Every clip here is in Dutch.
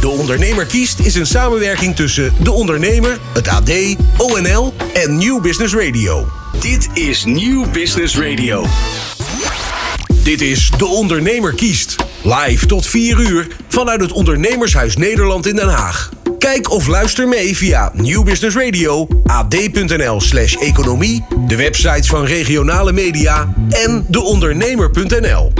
De Ondernemer kiest is een samenwerking tussen De Ondernemer, het AD, ONL en New Business Radio. Dit is New Business Radio. Dit is De Ondernemer kiest. Live tot 4 uur vanuit het Ondernemershuis Nederland in Den Haag. Kijk of luister mee via New Business Radio, ad.nl slash economie, de websites van regionale media en deondernemer.nl.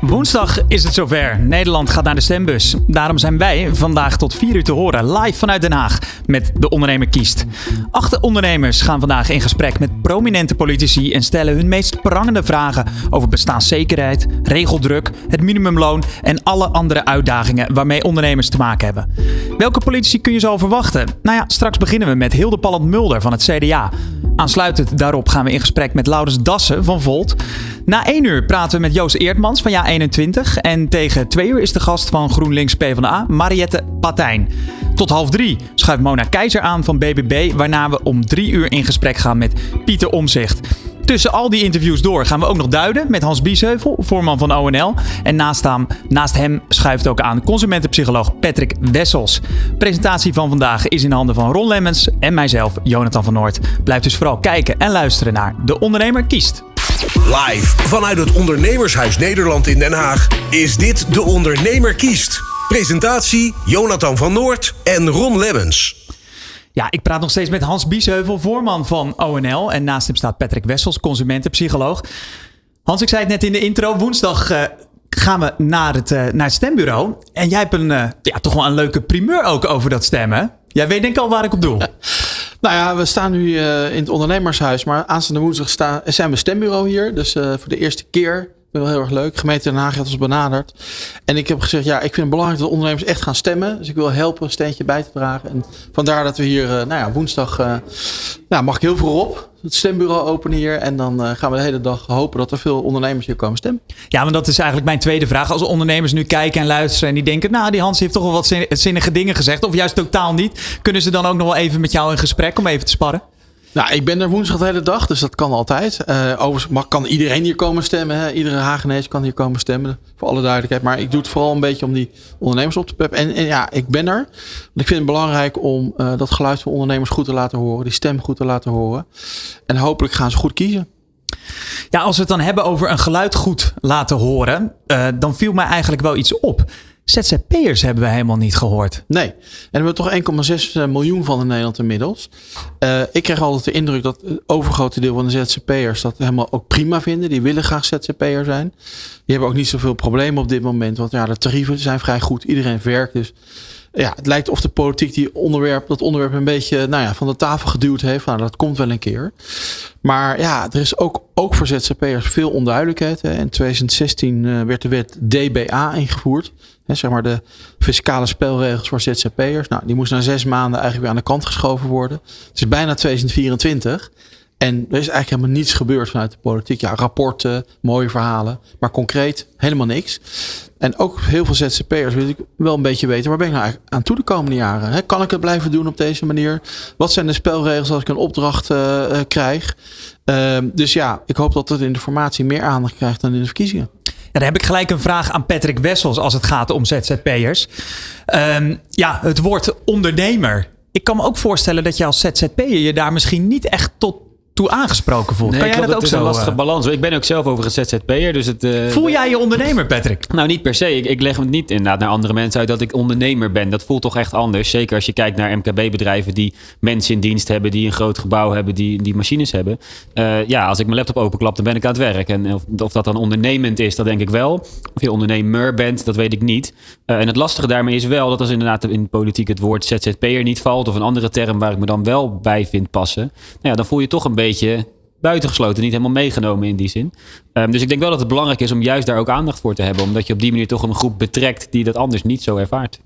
Woensdag is het zover. Nederland gaat naar de stembus. Daarom zijn wij vandaag tot 4 uur te horen, live vanuit Den Haag, met De Ondernemer Kiest. Acht ondernemers gaan vandaag in gesprek met prominente politici en stellen hun meest prangende vragen over bestaanszekerheid, regeldruk, het minimumloon en alle andere uitdagingen waarmee ondernemers te maken hebben. Welke politici kun je zo verwachten? Nou ja, straks beginnen we met Hilde Palland-Mulder van het CDA. Aansluitend daarop gaan we in gesprek met Laurens Dassen van Volt. Na 1 uur praten we met Joost Eertmans van Ja21. En tegen 2 uur is de gast van GroenLinks PvdA, Mariette Patijn. Tot half 3 schuift Mona Keizer aan van BBB, waarna we om 3 uur in gesprek gaan met Pieter Omzicht. Tussen al die interviews door gaan we ook nog duiden met Hans Biesheuvel, voorman van ONL. En naast hem, schuift ook aan consumentenpsycholoog Patrick Wessels. Presentatie van vandaag is in handen van Ron Lemmens en mijzelf, Jonathan van Noord. Blijf dus vooral kijken en luisteren naar De Ondernemer kiest. Live vanuit het Ondernemershuis Nederland in Den Haag is dit De Ondernemer kiest. Presentatie Jonathan van Noord en Ron Lemmens. Ja, ik praat nog steeds met Hans Biesheuvel, voorman van ONL. En naast hem staat Patrick Wessels, consumentenpsycholoog. Hans, ik zei het net in de intro. Woensdag uh, gaan we naar het, uh, naar het stembureau. En jij hebt een, uh, ja, toch wel een leuke primeur ook over dat stemmen. Jij weet denk ik al waar ik op doe. Nou ja, we staan nu in het ondernemershuis. Maar aanstaande woensdag staan, zijn we stembureau hier. Dus voor de eerste keer wel heel erg leuk. Gemeente Den Haag heeft ons benaderd. En ik heb gezegd, ja, ik vind het belangrijk dat ondernemers echt gaan stemmen. Dus ik wil helpen een steentje bij te dragen. En vandaar dat we hier, nou ja, woensdag, uh, nou, mag ik heel veel op. Het stembureau openen hier. En dan uh, gaan we de hele dag hopen dat er veel ondernemers hier komen stemmen. Ja, want dat is eigenlijk mijn tweede vraag. Als ondernemers nu kijken en luisteren en die denken, nou, die Hans heeft toch wel wat zinnige dingen gezegd. Of juist totaal niet. Kunnen ze dan ook nog wel even met jou in gesprek om even te sparren? Nou, ik ben er woensdag de hele dag, dus dat kan altijd. Uh, overigens kan iedereen hier komen stemmen. Hè? Iedere Hagenees kan hier komen stemmen, voor alle duidelijkheid. Maar ik doe het vooral een beetje om die ondernemers op te peppen. En, en ja, ik ben er. Want ik vind het belangrijk om uh, dat geluid van ondernemers goed te laten horen. Die stem goed te laten horen. En hopelijk gaan ze goed kiezen. Ja, als we het dan hebben over een geluid goed laten horen, uh, dan viel mij eigenlijk wel iets op. ZZP'ers hebben we helemaal niet gehoord. Nee. En we hebben toch 1,6 miljoen van in Nederland inmiddels. Uh, ik krijg altijd de indruk dat het overgrote deel van de ZZP'ers dat helemaal ook prima vinden. Die willen graag ZZP'er zijn. Die hebben ook niet zoveel problemen op dit moment. Want ja, de tarieven zijn vrij goed. Iedereen werkt dus. Ja, het lijkt of de politiek die onderwerp, dat onderwerp een beetje nou ja, van de tafel geduwd heeft. Nou, dat komt wel een keer. Maar ja, er is ook, ook voor ZZP'ers veel onduidelijkheid. Hè. In 2016 uh, werd de wet DBA ingevoerd. Zeg maar de fiscale spelregels voor ZZP'ers. Nou, die moest na zes maanden eigenlijk weer aan de kant geschoven worden. Het is bijna 2024. En er is eigenlijk helemaal niets gebeurd vanuit de politiek. Ja, rapporten, mooie verhalen, maar concreet helemaal niks. En ook heel veel ZZP'ers wil ik wel een beetje weten, waar ben ik nou aan toe de komende jaren? Kan ik het blijven doen op deze manier? Wat zijn de spelregels als ik een opdracht uh, uh, krijg? Uh, dus ja, ik hoop dat het in de formatie meer aandacht krijgt dan in de verkiezingen. Ja, dan heb ik gelijk een vraag aan Patrick Wessels als het gaat om ZZP'ers. Um, ja, het woord ondernemer. Ik kan me ook voorstellen dat je als ZZP'er je daar misschien niet echt tot toe aangesproken voelt. Nee, kan jij dat ook het is zo? een lastige eh, balans. Ik ben ook zelf overigens ZZP'er. Dus het, uh, Voel jij je ondernemer, Patrick? Nou, niet per se. Ik, ik leg het niet inderdaad naar andere mensen uit dat ik ondernemer ben. Dat voelt toch echt anders. Zeker als je kijkt naar MKB-bedrijven die mensen in dienst hebben, die een groot gebouw hebben, die, die machines hebben. Uh, ja, als ik mijn laptop openklap, dan ben ik aan het werk. En of, of dat dan ondernemend is, dat denk ik wel. Of je ondernemer bent, dat weet ik niet. Uh, en het lastige daarmee is wel dat als inderdaad in de politiek het woord ZZP'er niet valt, of een andere term waar ik me dan wel bij vind passen, nou ja, dan voel je toch een beetje buitengesloten, niet helemaal meegenomen in die zin. Um, dus ik denk wel dat het belangrijk is om juist daar ook aandacht voor te hebben. Omdat je op die manier toch een groep betrekt die dat anders niet zo ervaart.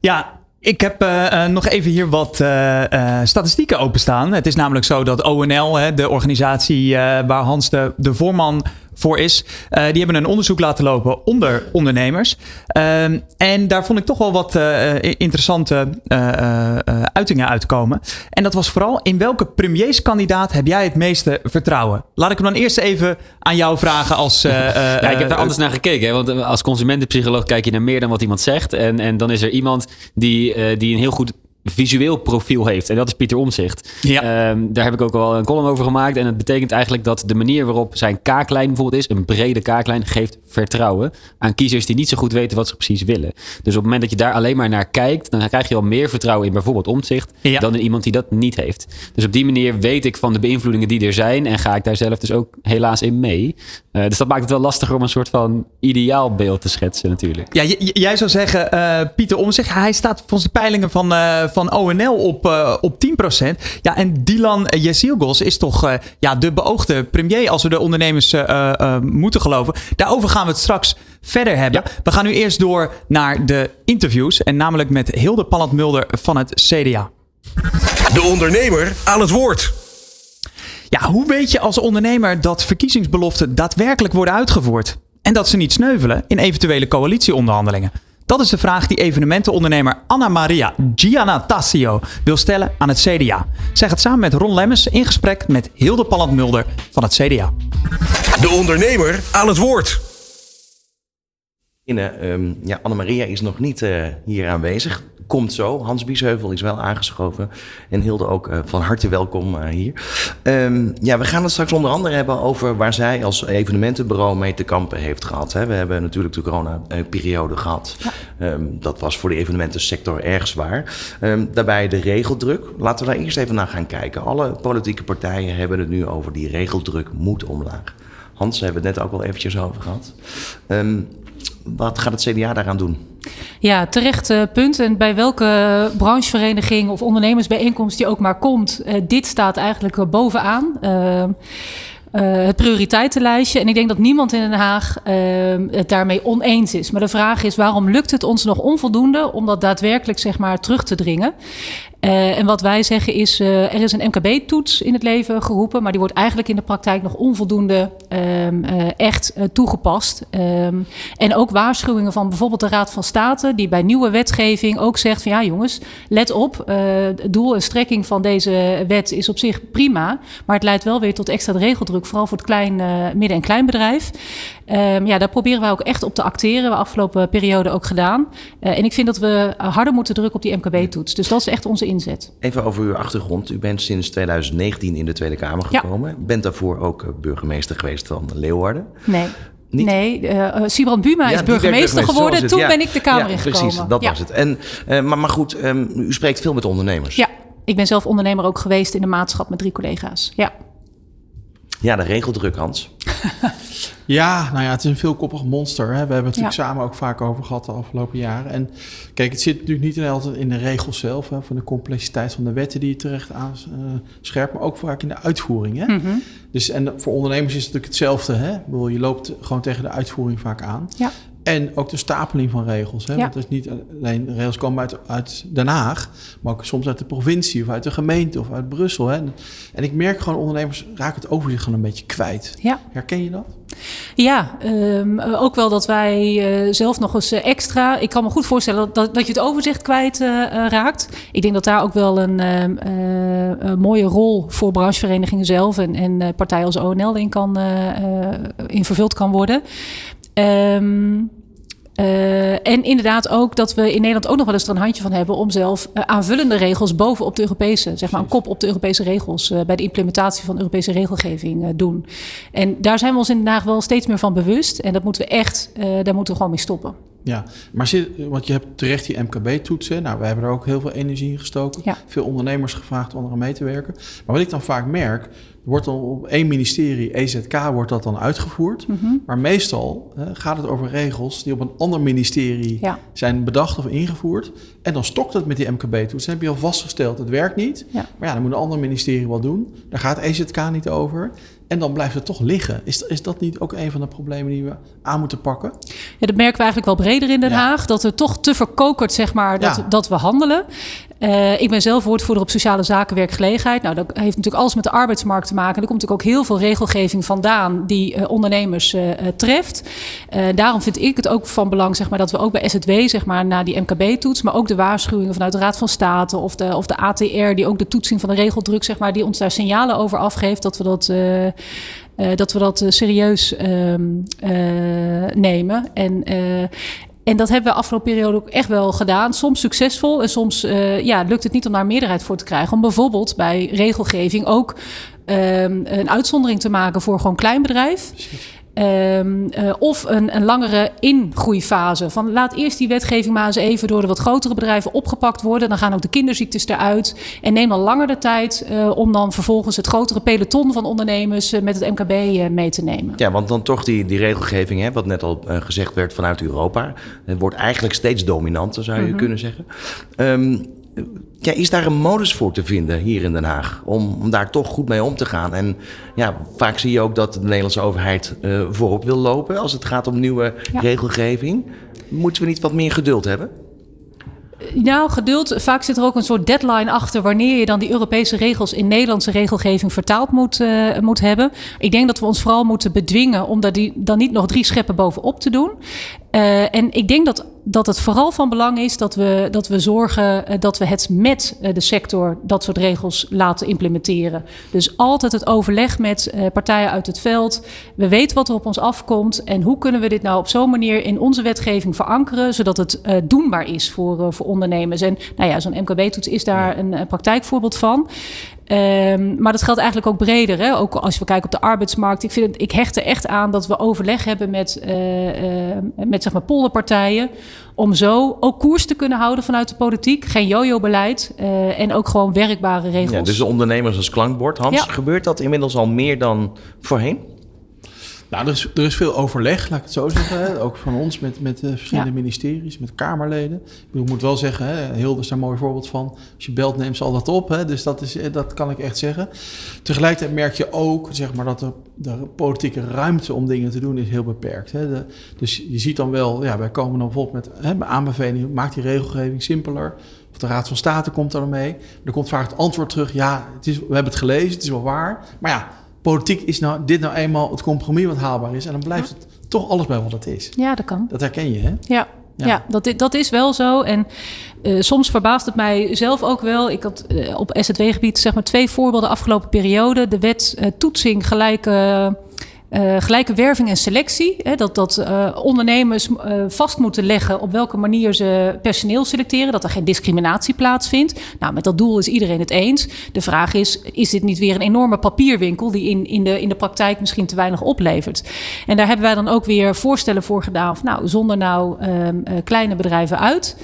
Ja, ik heb uh, uh, nog even hier wat uh, statistieken openstaan. Het is namelijk zo dat ONL, hè, de organisatie waar Hans de, de voorman voor is. die hebben een onderzoek laten lopen onder ondernemers. Ehm, en daar vond ik toch wel wat interessante uitingen uitkomen. En dat was vooral in welke premierskandidaat heb jij het meeste vertrouwen? Laat ik hem dan eerst even aan jou vragen als... ja, ik heb daar anders naar gekeken. Hè? Want als consumentenpsycholoog kijk je naar meer dan wat iemand zegt. En, en dan is er iemand die, die een heel goed visueel profiel heeft. En dat is Pieter Omzicht. Ja. Um, daar heb ik ook al een column over gemaakt. En het betekent eigenlijk dat de manier waarop zijn kaaklijn bijvoorbeeld is, een brede kaaklijn, geeft vertrouwen aan kiezers die niet zo goed weten wat ze precies willen. Dus op het moment dat je daar alleen maar naar kijkt, dan krijg je al meer vertrouwen in bijvoorbeeld Omzicht dan in iemand die dat niet heeft. Dus op die manier weet ik van de beïnvloedingen die er zijn en ga ik daar zelf dus ook helaas in mee. Uh, dus dat maakt het wel lastiger om een soort van ideaalbeeld te schetsen natuurlijk. Ja, jij zou zeggen, uh, Pieter Omzicht, hij staat volgens de peilingen van, uh, van ONL op, uh, op 10%. Ja, en Dylan Jezilgos is toch uh, ja, de beoogde premier als we de ondernemers uh, moeten geloven. Daarover gaan we het straks verder hebben. Ja. We gaan nu eerst door naar de interviews. En namelijk met Hilde Palland-Mulder van het CDA. De ondernemer aan het woord. Ja, hoe weet je als ondernemer dat verkiezingsbeloften daadwerkelijk worden uitgevoerd? En dat ze niet sneuvelen in eventuele coalitieonderhandelingen? Dat is de vraag die evenementenondernemer Anna Maria Giannatasio wil stellen aan het CDA. Zij gaat samen met Ron Lemmens in gesprek met Hilde Palland-Mulder van het CDA. De ondernemer aan het woord. Um, ja, Annemaria is nog niet uh, hier aanwezig. Komt zo. Hans Biesheuvel is wel aangeschoven. En Hilde ook uh, van harte welkom uh, hier. Um, ja, we gaan het straks onder andere hebben over waar zij als evenementenbureau mee te kampen heeft gehad. Hè. We hebben natuurlijk de corona-periode gehad. Ja. Um, dat was voor de evenementensector erg zwaar. daarbij de regeldruk. Laten we daar eerst even naar gaan kijken. Alle politieke partijen hebben het nu over die regeldruk moet omlaag. Hans, hebben we het net ook wel eventjes over gehad. Wat gaat het CDA daaraan doen? Ja, terecht uh, punt. En bij welke branchevereniging of ondernemersbijeenkomst die ook maar komt, uh, dit staat eigenlijk uh, bovenaan. het prioriteitenlijstje. En ik denk dat niemand in Den Haag het daarmee oneens is. Maar de vraag is: waarom lukt het ons nog onvoldoende om dat daadwerkelijk zeg maar, terug te dringen? Uh, en wat wij zeggen is, uh, er is een MKB-toets in het leven geroepen, maar die wordt eigenlijk in de praktijk nog onvoldoende um, uh, echt toegepast. Um, en ook waarschuwingen van bijvoorbeeld de Raad van State, die bij nieuwe wetgeving ook zegt van ja jongens, let op, het doel en strekking van deze wet is op zich prima, maar het leidt wel weer tot extra regeldruk, vooral voor het klein, midden- en kleinbedrijf. Um, ja, daar proberen wij ook echt op te acteren, we afgelopen periode ook gedaan. en ik vind dat we harder moeten drukken op die MKB-toets. Dus dat is echt onze inzet. Even over uw achtergrond. U bent sinds 2019 in de Tweede Kamer gekomen. Ja. Bent daarvoor ook eh, burgemeester geweest van Leeuwarden. Nee. Niet? Nee, uh, Sibrand Buma ja, is burgemeester geworden. Toen ben ik de Kamer ja, ingekomen. Precies, dat was het. En, uh, maar, maar goed, um, u spreekt veel met ondernemers. Ja, ik ben zelf ondernemer ook geweest in de maatschap met drie collega's. Ja. Ja, de regeldruk, Hans. ja, nou ja, het is een veelkoppig monster. Hè. We hebben het natuurlijk samen ook vaak over gehad de afgelopen jaren. En kijk, het zit natuurlijk niet altijd in de regels zelf, hè, van de complexiteit van de wetten die je terecht aanscherpt, maar ook vaak in de uitvoering. Hè. Mm -hmm. Dus en voor ondernemers is het natuurlijk hetzelfde. Hè. Bedoel, je loopt gewoon tegen de uitvoering vaak aan. Ja. En ook de stapeling van regels. Hè? Ja. Want het is niet alleen regels komen uit, uit Den Haag, maar ook soms uit de provincie of uit de gemeente of uit Brussel. Hè? En ik merk gewoon, ondernemers raken het overzicht gewoon een beetje kwijt. Ja. Herken je dat? Ja, um, ook wel dat wij uh, zelf nog eens uh, extra. Ik kan me goed voorstellen dat, dat je het overzicht kwijt uh, raakt. Ik denk dat daar ook wel een, een mooie rol voor brancheverenigingen zelf en, en partijen als ONL in, kan, in vervuld kan worden. Um, uh, en inderdaad ook dat we in Nederland ook nog wel eens er een handje van hebben om zelf uh, aanvullende regels bovenop de Europese, zeg maar een kop op de Europese regels uh, bij de implementatie van Europese regelgeving doen. En daar zijn we ons inderdaad wel steeds meer van bewust. En dat moeten we echt, daar moeten we gewoon mee stoppen. Ja, maar zit, want je hebt terecht die MKB-toetsen. Nou, we hebben er ook heel veel energie in gestoken. Ja. Veel ondernemers gevraagd om er mee te werken. Maar wat ik dan vaak merk, wordt dan op één ministerie, EZK, wordt dat dan uitgevoerd. Mm -hmm. Maar meestal uh, gaat het over regels die op een ander ministerie ja. zijn bedacht of ingevoerd. En dan stokt het met die MKB-toets. Dan heb je al vastgesteld, het werkt niet. Ja. Maar ja, dan moet een ander ministerie wel doen. Daar gaat EZK niet over. En dan blijft het toch liggen. Is, is dat niet ook een van de problemen die we aan moeten pakken? Ja, dat merken we eigenlijk wel breder in Den Haag. Dat het toch te verkokerd, zeg maar, dat, dat we handelen. Uh, ik ben zelf woordvoerder op sociale zaken, werkgelegenheid. Nou, dat heeft natuurlijk alles met de arbeidsmarkt te maken. Er komt natuurlijk ook heel veel regelgeving vandaan die uh, ondernemers uh, treft. daarom vind ik het ook van belang zeg maar, dat we ook bij SZW zeg maar, naar die MKB-toets, maar ook de waarschuwingen vanuit de Raad van State of de, of de ATR, die ook de toetsing van de regeldruk, zeg maar, die ons daar signalen over afgeeft, dat we dat. dat we dat serieus ehm, nemen. En, en dat hebben we afgelopen periode ook echt wel gedaan. Soms succesvol en soms uh, ja, lukt het niet om daar meerderheid voor te krijgen. Om bijvoorbeeld bij regelgeving ook um, een uitzondering te maken voor gewoon kleinbedrijf. Um, uh, of een, een langere ingroeifase. Van laat eerst die wetgeving maar eens even door de wat grotere bedrijven opgepakt worden. Dan gaan ook de kinderziektes eruit. En neem dan langer de tijd uh, om dan vervolgens het grotere peloton van ondernemers uh, met het MKB mee te nemen. Ja, want dan toch die, die regelgeving, hè, wat net al gezegd werd vanuit Europa. Het wordt eigenlijk steeds dominanter, zou je mm -hmm. kunnen zeggen. Um, ja, is daar een modus voor te vinden hier in Den Haag? Om, om daar toch goed mee om te gaan. En ja, vaak zie je ook dat de Nederlandse overheid uh, voorop wil lopen als het gaat om nieuwe ja. regelgeving. Moeten we niet wat meer geduld hebben? Nou, geduld. Vaak zit er ook een soort deadline achter wanneer je dan die Europese regels in Nederlandse regelgeving vertaald moet, uh, moet hebben. Ik denk dat we ons vooral moeten bedwingen om daar die, dan niet nog drie scheppen bovenop te doen. Uh, en ik denk dat, dat het vooral van belang is dat we, dat we zorgen uh, dat we het met uh, de sector dat soort regels laten implementeren. Dus altijd het overleg met partijen uit het veld. We weten wat er op ons afkomt en hoe kunnen we dit nou op zo'n manier in onze wetgeving verankeren, zodat het doenbaar is voor, voor ondernemers. En nou ja, zo'n MKB-toets is daar een, een praktijkvoorbeeld van. Um, maar dat geldt eigenlijk ook breder. Hè? Ook als we kijken op de arbeidsmarkt. Ik, vind het, ik hecht er echt aan dat we overleg hebben met, uh, uh, met zeg maar polderpartijen. Om zo ook koers te kunnen houden vanuit de politiek. Geen jojo-beleid. Uh, en ook gewoon werkbare regels. Ja, dus de ondernemers als klankbord. Hans, ja. gebeurt dat inmiddels al meer dan voorheen? Nou, er is, er is veel overleg, laat ik het zo zeggen. Ook van ons met, met uh, verschillende ja. ministeries, met Kamerleden. Ik moet wel zeggen, hè, Hilde is daar een mooi voorbeeld van. Als je belt, neemt ze al dat op. Hè? Dus dat, is, dat kan ik echt zeggen. Tegelijkertijd merk je ook zeg maar, dat de, de politieke ruimte om dingen te doen is heel beperkt. Hè? De, dus je ziet dan wel, ja, wij komen dan bijvoorbeeld met hè, aanbevelingen, maak die regelgeving simpeler. Of de Raad van State komt daarmee. Er komt vaak het antwoord terug, ja, het is, we hebben het gelezen, het is wel waar. Maar ja, politiek is nou, dit nou eenmaal het compromis wat haalbaar is. En dan blijft het toch alles bij wat het is. Ja, dat kan. Dat herken je, hè? Ja. Ja, ja dat, dat is wel zo. En uh, soms verbaast het mij zelf ook wel. Ik had uh, op SZW-gebied zeg maar twee voorbeelden afgelopen periode. De wet uh, toetsing gelijke uh, gelijke werving en selectie. Hè, dat dat uh, ondernemers uh, vast moeten leggen op welke manier ze personeel selecteren. Dat er geen discriminatie plaatsvindt. Nou, met dat doel is iedereen het eens. De vraag is, is dit niet weer een enorme papierwinkel die in, in, de, in de praktijk misschien te weinig oplevert? En daar hebben wij dan ook weer voorstellen voor gedaan. Van, nou, zonder nou um, kleine bedrijven uit.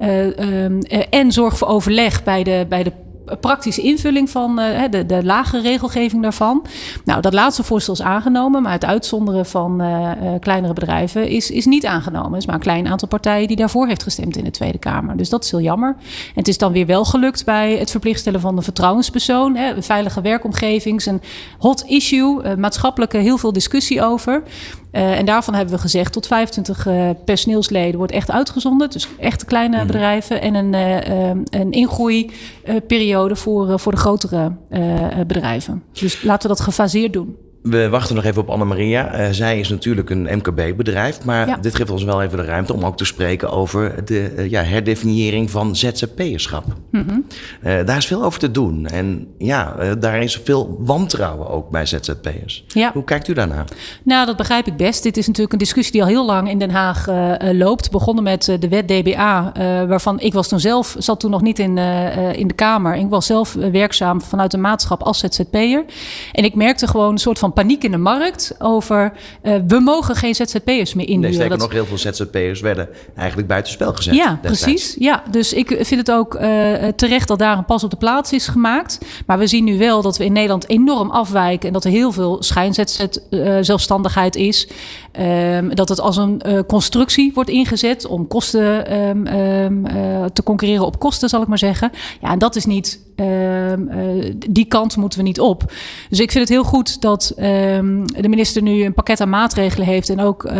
Um, en zorg voor overleg bij de, bij de praktische invulling van uh, de, de lagere regelgeving daarvan. Nou, dat laatste voorstel is aangenomen, maar het uitzonderen van uh, uh, kleinere bedrijven is, is niet aangenomen. Er is maar een klein aantal partijen die daarvoor heeft gestemd in de Tweede Kamer. Dus dat is heel jammer. En het is dan weer wel gelukt bij het verplicht stellen van de vertrouwenspersoon. Hè, een veilige werkomgeving, een hot issue, maatschappelijke heel veel discussie over. Uh, en daarvan hebben we gezegd tot 25 uh, personeelsleden wordt echt uitgezonden. Dus echt kleine mm. bedrijven. En een, uh, een ingroeiperiode voor, voor de grotere bedrijven. Dus laten we dat gefaseerd doen. We wachten nog even op Anne-Maria. Uh, zij is natuurlijk een MKB-bedrijf. Maar ja. dit geeft ons wel even de ruimte om ook te spreken over de uh, ja, herdefiniëring van ZZP'erschap. Mm -hmm. uh, daar is veel over te doen. En ja, daar is veel wantrouwen ook bij ZZP'ers. Ja. Hoe kijkt u daarnaar? Nou, dat begrijp ik best. Dit is natuurlijk een discussie die al heel lang in Den Haag loopt. Begonnen met de wet DBA, waarvan ik was toen zelf, zat toen nog niet in, in de Kamer. Ik was zelf werkzaam vanuit de maatschap als ZZP'er. En ik merkte gewoon een soort van paniek in de markt over uh, we mogen geen ZZP'ers meer inhuren. Nee, zeker dat... nog heel veel ZZP'ers werden eigenlijk buitenspel gezet. Ja, destijds. precies. Ja, dus ik vind het ook uh, terecht dat daar een pas op de plaats is gemaakt. Maar we zien nu wel dat we in Nederland enorm afwijken en dat er heel veel schijnzelfstandigheid uh, is. Um, dat het als een constructie wordt ingezet om kosten um, um, te concurreren op kosten, zal ik maar zeggen. Ja, en dat is niet. die kant moeten we niet op. Dus ik vind het heel goed dat ehm, de minister nu een pakket aan maatregelen heeft en ook uh,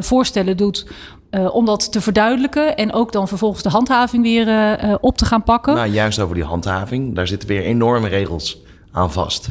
voorstellen doet uh, om dat te verduidelijken en ook dan vervolgens de handhaving weer op te gaan pakken. Nou, juist over die handhaving, daar zitten weer enorme regels aan vast.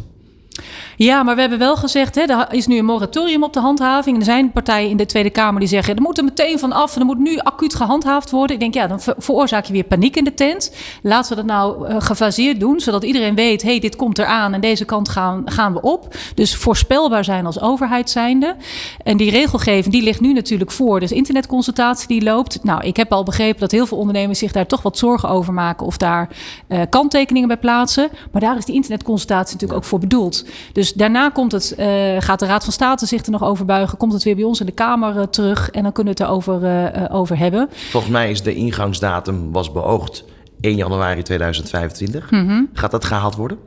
Ja, maar we hebben wel gezegd, hè, er is nu een moratorium op de handhaving. Er zijn partijen in de Tweede Kamer die zeggen, er moet er meteen van af en er moet nu acuut gehandhaafd worden. Ik denk, ja, dan veroorzaak je weer paniek in de tent. Laten we dat nou uh, gefaseerd doen, zodat iedereen weet, hey, dit komt eraan en deze kant gaan, gaan we op. Dus voorspelbaar zijn als overheid zijnde. En die regelgeving, die ligt nu natuurlijk voor. Dus internetconsultatie die loopt. Nou, ik heb al begrepen dat heel veel ondernemers zich daar toch wat zorgen over maken of daar uh, kanttekeningen bij plaatsen. Maar daar is die internetconsultatie natuurlijk ook voor bedoeld. Dus dus daarna komt het, uh, gaat de Raad van State zich er nog over buigen. Komt het weer bij ons in de Kamer uh, terug. En dan kunnen we het erover uh, over hebben. Volgens mij is de ingangsdatum was beoogd 1 januari 2025. Mm -hmm. Gaat dat gehaald worden?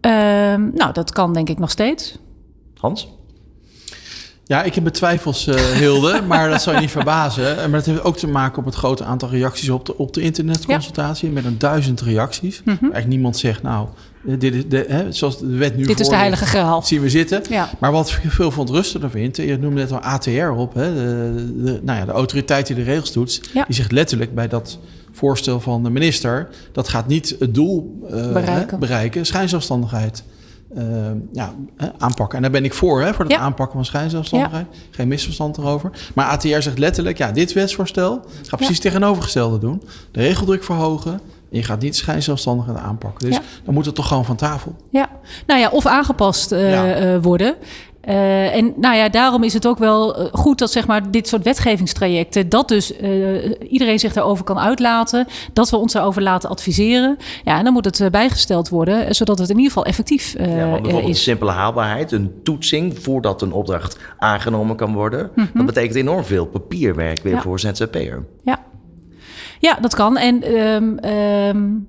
Ehm, nou, dat kan denk ik nog steeds. Hans? Ja, ik heb mijn twijfels, uh, Hilde, maar dat zou je niet verbazen. Maar dat heeft ook te maken op het grote aantal reacties op de, op de internetconsultatie. Ja. Met een duizend reacties. Mm -hmm. Eigenlijk niemand zegt, nou, dit is de, hè, zoals de wet nu Dit is de heilige graal. Zien we zitten. Ja. Maar wat veel verontrustender vindt, je noemde net al ATR op, hè, de, de, nou ja, de autoriteit die de regels doet, ja. die zegt letterlijk bij dat voorstel van de minister, dat gaat niet het doel uh, bereiken. Hè, bereiken, schijnzelfstandigheid. Uh, ja, aanpakken. En daar ben ik voor, hè, voor het ja. aanpakken van schijnzelfstandigheid. Ja. Geen misverstand erover. Maar ATR zegt letterlijk, ja, dit wetsvoorstel gaat precies tegenovergestelde doen. De regeldruk verhogen, je gaat niet schijnzelfstandigen aanpakken. Dus dan moet het toch gewoon van tafel. Ja, nou ja, of aangepast uh, ja. uh, worden. Uh, en nou ja, daarom is het ook wel goed dat zeg maar dit soort wetgevingstrajecten, dat dus iedereen zich daarover kan uitlaten, dat we ons daarover laten adviseren. Ja, en dan moet het bijgesteld worden, zodat het in ieder geval effectief ja, bijvoorbeeld is. Een simpele haalbaarheid, een toetsing voordat een opdracht aangenomen kan worden. Mm -hmm. Dat betekent enorm veel papierwerk weer ja. voor ZZP'er. Ja. Ja, dat kan. En um, um,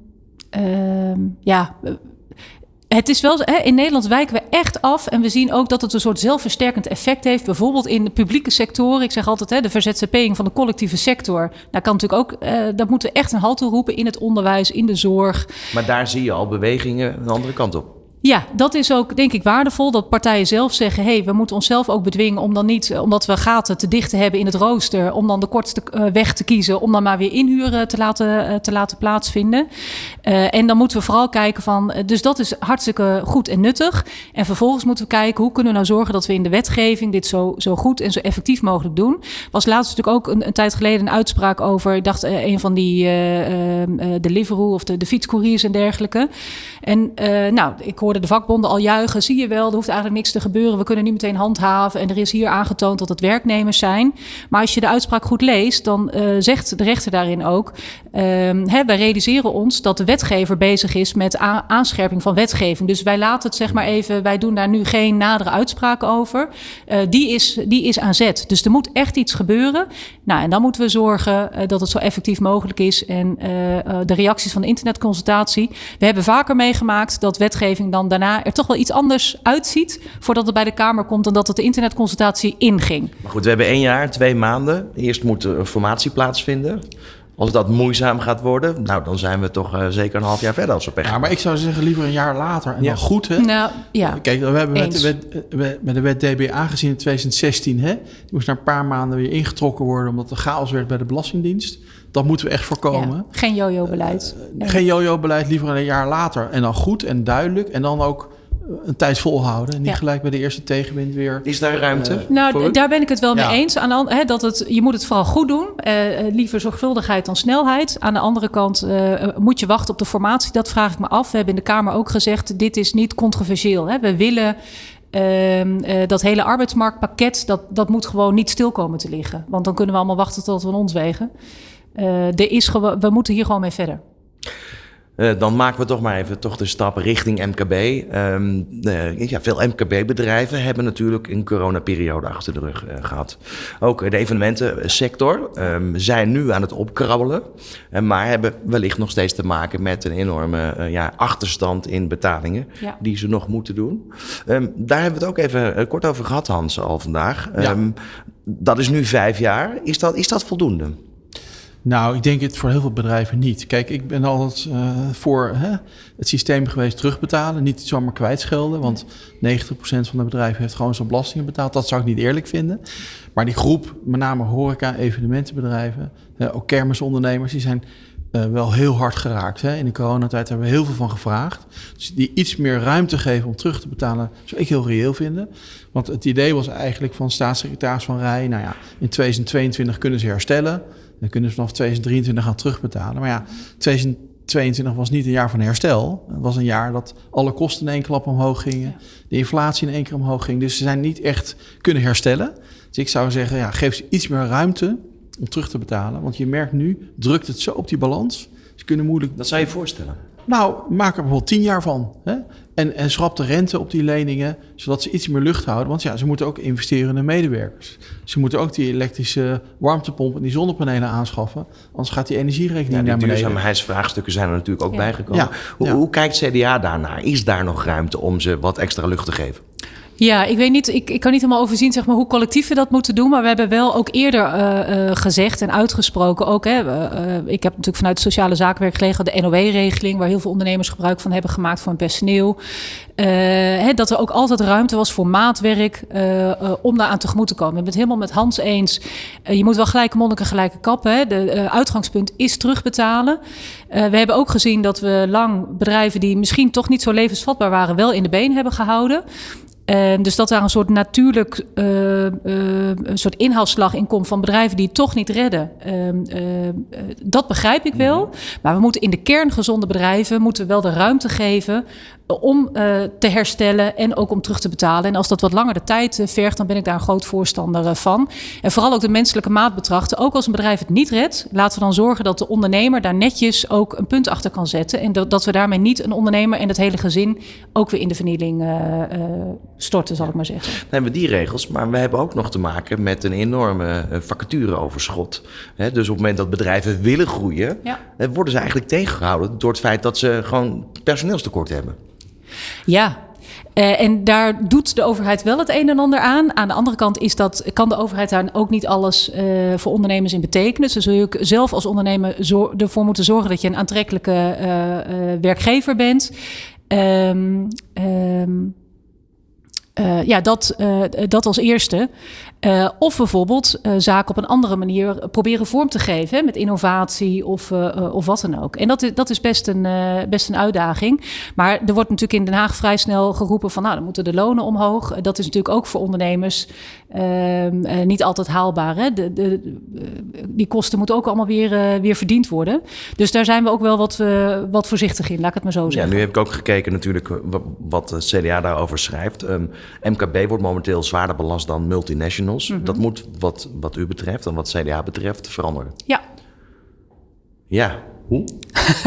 um, ja. Het is wel, in Nederland wijken we echt af. En we zien ook dat het een soort zelfversterkend effect heeft. Bijvoorbeeld in de publieke sectoren. Ik zeg altijd, de verzetzepeing van de collectieve sector. Daar kan natuurlijk ook, uh, daar moeten echt een halt toe roepen in het onderwijs, in de zorg. Maar daar zie je al bewegingen de andere kant op. Ja, dat is ook denk ik waardevol dat partijen zelf zeggen: hé, hey, we moeten onszelf ook bedwingen om dan niet, omdat we gaten te dicht hebben in het rooster, om dan de kortste uh, weg te kiezen, om dan maar weer inhuren te laten, uh, te laten plaatsvinden. Uh, en dan moeten we vooral kijken van, dus dat is hartstikke goed en nuttig. En vervolgens moeten we kijken hoe kunnen we nou zorgen dat we in de wetgeving dit zo, zo goed en zo effectief mogelijk doen. Was laatst natuurlijk ook een, een tijd geleden een uitspraak over, ik dacht een van die Deliveroo of de, de fietscouriers en dergelijke. En nou, ik hoorde de vakbonden al juichen. Zie je wel, er hoeft eigenlijk niks te gebeuren. We kunnen nu meteen handhaven. En er is hier aangetoond dat het werknemers zijn. Maar als je de uitspraak goed leest, dan uh, zegt de rechter daarin ook. Uh, hè, wij realiseren ons dat de wetgever bezig is met aanscherping van wetgeving. Dus wij laten het zeg maar even, wij doen daar nu geen nadere uitspraken over. Uh, die, is, die is aan zet. Dus er moet echt iets gebeuren. Nou, en dan moeten we zorgen dat het zo effectief mogelijk is. En de reacties van de internetconsultatie. We hebben vaker meegemaakt dat wetgeving dan daarna er toch wel iets anders uitziet voordat het bij de Kamer komt dan dat het de internetconsultatie inging. Maar goed, we hebben één jaar, twee maanden. Eerst moet er formatie plaatsvinden. Als dat moeizaam gaat worden, nou, dan zijn we toch uh, zeker een half jaar verder als we pech Ja, maar ik zou zeggen liever een jaar later. En ja. dan goed, hè? Nou, ja. Kijk, we hebben met de, wet, met de wet DBA gezien in 2016, hè? Die moest na een paar maanden weer ingetrokken worden... omdat er chaos werd bij de Belastingdienst. Dat moeten we echt voorkomen. Ja, geen jojo-beleid. Uh, nee. Geen jojo-beleid, liever een jaar later. En dan goed en duidelijk. En dan ook een tijd volhouden. En niet ja. gelijk bij de eerste tegenwind weer. Is daar ruimte? Uh, nou, daar ben ik het wel ja. mee eens. Aan de, hè, dat het, je moet het vooral goed doen. Uh, liever zorgvuldigheid dan snelheid. Aan de andere kant uh, moet je wachten op de formatie. Dat vraag ik me af. We hebben in de Kamer ook gezegd: dit is niet controversieel. Hè. We willen. Uh, dat hele arbeidsmarktpakket, dat, dat moet gewoon niet stil komen te liggen. Want dan kunnen we allemaal wachten tot we ons wegen. er is we moeten hier gewoon mee verder. Uh, dan maken we toch maar even toch de stap richting MKB. Um, uh, ja, veel MKB-bedrijven hebben natuurlijk een coronaperiode achter de rug uh, gehad. Ook de evenementensector um, zijn nu aan het opkrabbelen, maar hebben wellicht nog steeds te maken met een enorme ja, achterstand in betalingen ja. die ze nog moeten doen. Um, daar hebben we het ook even kort over gehad, Hans, al vandaag. Ja. dat is nu vijf jaar. Is dat, is dat voldoende? Nou, ik denk het voor heel veel bedrijven niet. Kijk, ik ben altijd uh, voor hè, het systeem geweest terugbetalen. Niet zomaar kwijtschelden. Want 90% van de bedrijven heeft gewoon zijn belastingen betaald. Dat zou ik niet eerlijk vinden. Maar die groep, met name horeca, evenementenbedrijven, uh, ook kermisondernemers, die zijn uh, wel heel hard geraakt. Hè. In de coronatijd hebben we heel veel van gevraagd. Dus die iets meer ruimte geven om terug te betalen, zou ik heel reëel vinden. Want het idee was eigenlijk van staatssecretaris Van Rij, nou ja, in 2022 kunnen ze herstellen. Dan kunnen ze vanaf 2023 gaan terugbetalen. Maar ja, 2022 was niet een jaar van herstel. Het was een jaar dat alle kosten in één klap omhoog gingen. De inflatie in één keer omhoog ging. Dus ze zijn niet echt kunnen herstellen. Dus ik zou zeggen, ja, geef ze iets meer ruimte om terug te betalen. Want je merkt nu, drukt het zo op die balans. Ze kunnen moeilijk... Dat zou je voorstellen? Nou, maak er bijvoorbeeld tien jaar van. Hè? En, en schrap de rente op die leningen, zodat ze iets meer lucht houden. Want ja, ze moeten ook investeren in de medewerkers. Ze moeten ook die elektrische warmtepomp en die zonnepanelen aanschaffen. Anders gaat die energierekening ja, die naar beneden. duurzaamheidsvraagstukken zijn er natuurlijk ook bijgekomen. Ja, hoe, hoe kijkt CDA daarnaar? Is daar nog ruimte om ze wat extra lucht te geven? Ja, ik weet niet, ik, ik kan niet helemaal overzien zeg maar, hoe collectief we dat moeten doen. Maar we hebben wel ook eerder uh, uh, gezegd en uitgesproken ook. Hè, uh, ik heb natuurlijk vanuit sociale zakenwerk gelegen de NOW-regeling, waar heel veel ondernemers gebruik van hebben gemaakt voor hun personeel. Hè, dat er ook altijd ruimte was voor maatwerk om daar aan tegemoet te komen. Ik ben het helemaal met Hans eens. je moet wel gelijke monniken, gelijke kappen. Hè. De uitgangspunt is terugbetalen. we hebben ook gezien dat we lang bedrijven die misschien toch niet zo levensvatbaar waren, wel in de been hebben gehouden. Uh, dus dat daar een soort natuurlijk uh, uh, een soort inhaalslag in komt van bedrijven die het toch niet redden. Ehm, dat begrijp ik wel. Mhm. Maar we moeten in de kern gezonde bedrijven moeten wel de ruimte geven om uh, te herstellen en ook om terug te betalen. En als dat wat langer de tijd uh, vergt, dan ben ik daar een groot voorstander uh, van. En vooral ook de menselijke maat betrachten. Ook als een bedrijf het niet redt, laten we dan zorgen dat de ondernemer daar netjes ook een punt achter kan zetten. En dat, dat we daarmee niet een ondernemer en het hele gezin ook weer in de vernieling storten, zal ik maar zeggen. Dan hebben we die regels, maar we hebben ook nog te maken met een enorme vacatureoverschot. He, dus op het moment dat bedrijven willen groeien, ja. worden ze eigenlijk tegengehouden door het feit dat ze gewoon personeelstekort hebben. Ja, uh, en daar doet de overheid wel het een en ander aan. Aan de andere kant is dat, kan de overheid daar ook niet alles uh, voor ondernemers in betekenen. Dus zul je ook zelf als ondernemer ervoor moeten zorgen dat je een aantrekkelijke uh, werkgever bent. Um, uh, ja, dat, dat als eerste. Uh, of bijvoorbeeld zaken op een andere manier proberen vorm te geven. Hè, met innovatie of, of wat dan ook. En dat, is, dat is best een, best een uitdaging. Maar er wordt natuurlijk in Den Haag vrij snel geroepen van... nou, dan moeten de lonen omhoog. dat is natuurlijk ook voor ondernemers ehm, niet altijd haalbaar. Hè. De, de, die kosten moeten ook allemaal weer, weer verdiend worden. Dus daar zijn we ook wel wat, wat voorzichtig in, laat ik het maar zo zeggen. Ja, nu heb ik ook gekeken natuurlijk wat de CDA daarover schrijft... Um, MKB wordt momenteel zwaarder belast dan multinationals. Mhm. Dat moet wat, wat u betreft en wat CDA betreft veranderen. Ja. Ja, hoe?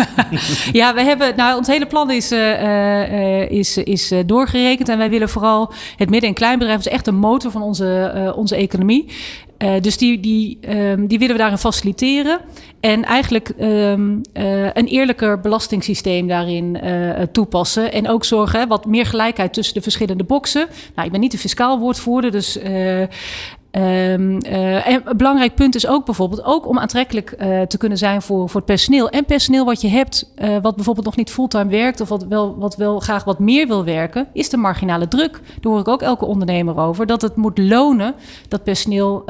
ja, we hebben, nou, ons hele plan is, uh, uh, is, is doorgerekend. En wij willen vooral het midden- en kleinbedrijf, is echt de motor van onze, onze economie. Dus die, die, um, die willen we daarin faciliteren. En eigenlijk um, uh, een eerlijker belastingssysteem daarin uh, toepassen. En ook zorgen hè, wat meer gelijkheid tussen de verschillende boxen. Nou, ik ben niet de fiscaal woordvoerder, dus Um, uh, en een belangrijk punt is ook bijvoorbeeld ook om aantrekkelijk uh, te kunnen zijn voor, voor het personeel. En personeel wat je hebt, uh, wat bijvoorbeeld nog niet fulltime werkt of wat wel, wat wel graag wat meer wil werken, is de marginale druk. Daar hoor ik ook elke ondernemer over. Dat het moet lonen dat personeel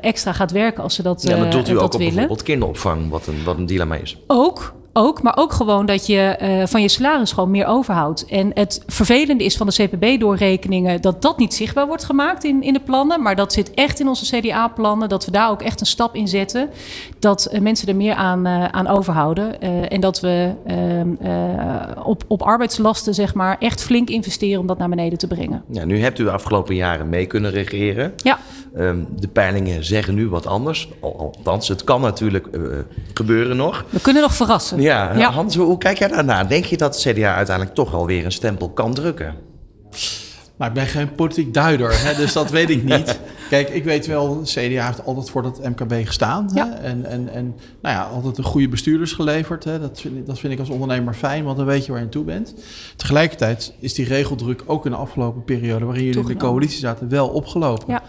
extra gaat werken als ze dat willen. Ja, maar doet u ook op bijvoorbeeld kinderopvang, wat een, wat een dilemma is? Ook, ook, maar ook gewoon dat je uh, van je salaris gewoon meer overhoudt. En het vervelende is van de CPB-doorrekeningen dat dat niet zichtbaar wordt gemaakt in, in de plannen. Maar dat zit echt in onze CDA-plannen. Dat we daar ook echt een stap in zetten. Dat uh, mensen er meer aan, uh, aan overhouden. en dat we ehm, op, op arbeidslasten, zeg maar, echt flink investeren om dat naar beneden te brengen. Ja, nu hebt u de afgelopen jaren mee kunnen regeren. Ja. Um, de peilingen zeggen nu wat anders. Althans, het kan natuurlijk gebeuren nog. We kunnen nog verrassen. Ja, ja. Hans, hoe kijk jij daarna? Denk je dat CDA uiteindelijk toch alweer een stempel kan drukken? Maar ik ben geen politiek duider, hè, dus dat weet ik niet. Kijk, ik weet wel, CDA heeft altijd voor dat MKB gestaan. Ja. Hè, en, en, en nou ja, altijd een goede bestuurders geleverd. Hè. Dat, vind ik, dat vind ik als ondernemer fijn, want dan weet je waar je aan toe bent. Tegelijkertijd is die regeldruk ook in de afgelopen periode... waarin jullie in de coalitie zaten, wel opgelopen. Ja.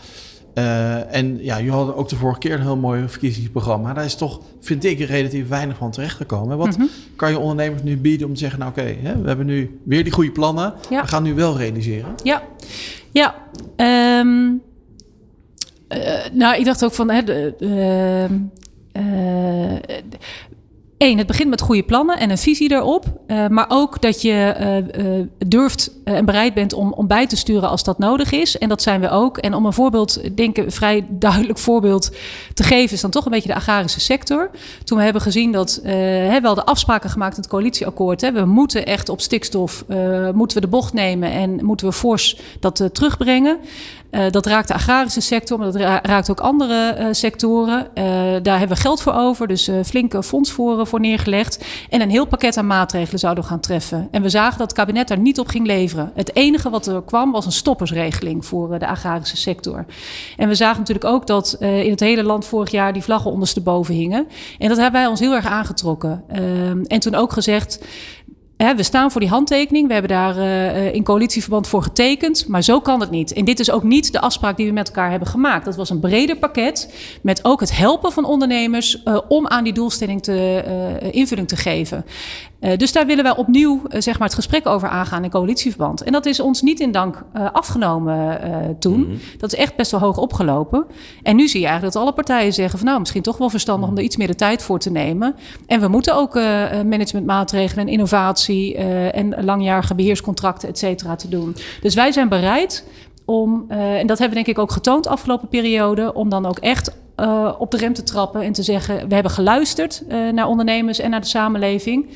Uh, en ja, jullie hadden ook de vorige keer een heel mooi verkiezingsprogramma. Daar is toch, vind ik, relatief weinig van terechtgekomen. Wat mm -hmm. kan je ondernemers nu bieden om te zeggen... nou oké, okay, we hebben nu weer die goede plannen. Ja. We gaan nu wel realiseren. Ja, ja. Um, uh, nou, ik dacht ook van... Hè, de, uh, Eén, het begint met goede plannen en een visie daarop. Uh, maar ook dat je uh, uh, durft en bereid bent om, om bij te sturen als dat nodig is. En dat zijn we ook. En om een voorbeeld, denk een vrij duidelijk voorbeeld te geven, is dan toch een beetje de agrarische sector. Toen we hebben gezien dat we de afspraken gemaakt in het coalitieakkoord. Hè, we moeten echt op stikstof moeten we de bocht nemen en moeten we fors dat terugbrengen. Uh, dat raakt de agrarische sector, maar dat raakt ook andere uh, sectoren. Uh, daar hebben we geld voor over, dus flinke fonds voor, voor neergelegd. En een heel pakket aan maatregelen zouden we gaan treffen. En we zagen dat het kabinet daar niet op ging leveren. Het enige wat er kwam was een stoppersregeling voor de agrarische sector. En we zagen natuurlijk ook dat in het hele land vorig jaar die vlaggen ondersteboven hingen. En dat hebben wij ons heel erg aangetrokken. Ehm, en toen ook gezegd, we staan voor die handtekening. We hebben daar uh, in coalitieverband voor getekend. Maar zo kan het niet. En dit is ook niet de afspraak die we met elkaar hebben gemaakt. Dat was een breder pakket. Met ook het helpen van ondernemers uh, om aan die doelstelling te, invulling te geven. Dus daar willen wij opnieuw zeg maar, het gesprek over aangaan in coalitieverband. En dat is ons niet in dank afgenomen toen. Mm -hmm. Dat is echt best wel hoog opgelopen. En nu zie je eigenlijk dat alle partijen zeggen van nou, misschien toch wel verstandig om er iets meer de tijd voor te nemen. En we moeten ook managementmaatregelen en innovatie en langjarige beheerscontracten, et cetera, te doen. Dus wij zijn bereid om, en dat hebben we denk ik ook getoond afgelopen periode, om dan ook echt op de rem te trappen en te zeggen: we hebben geluisterd naar ondernemers en naar de samenleving.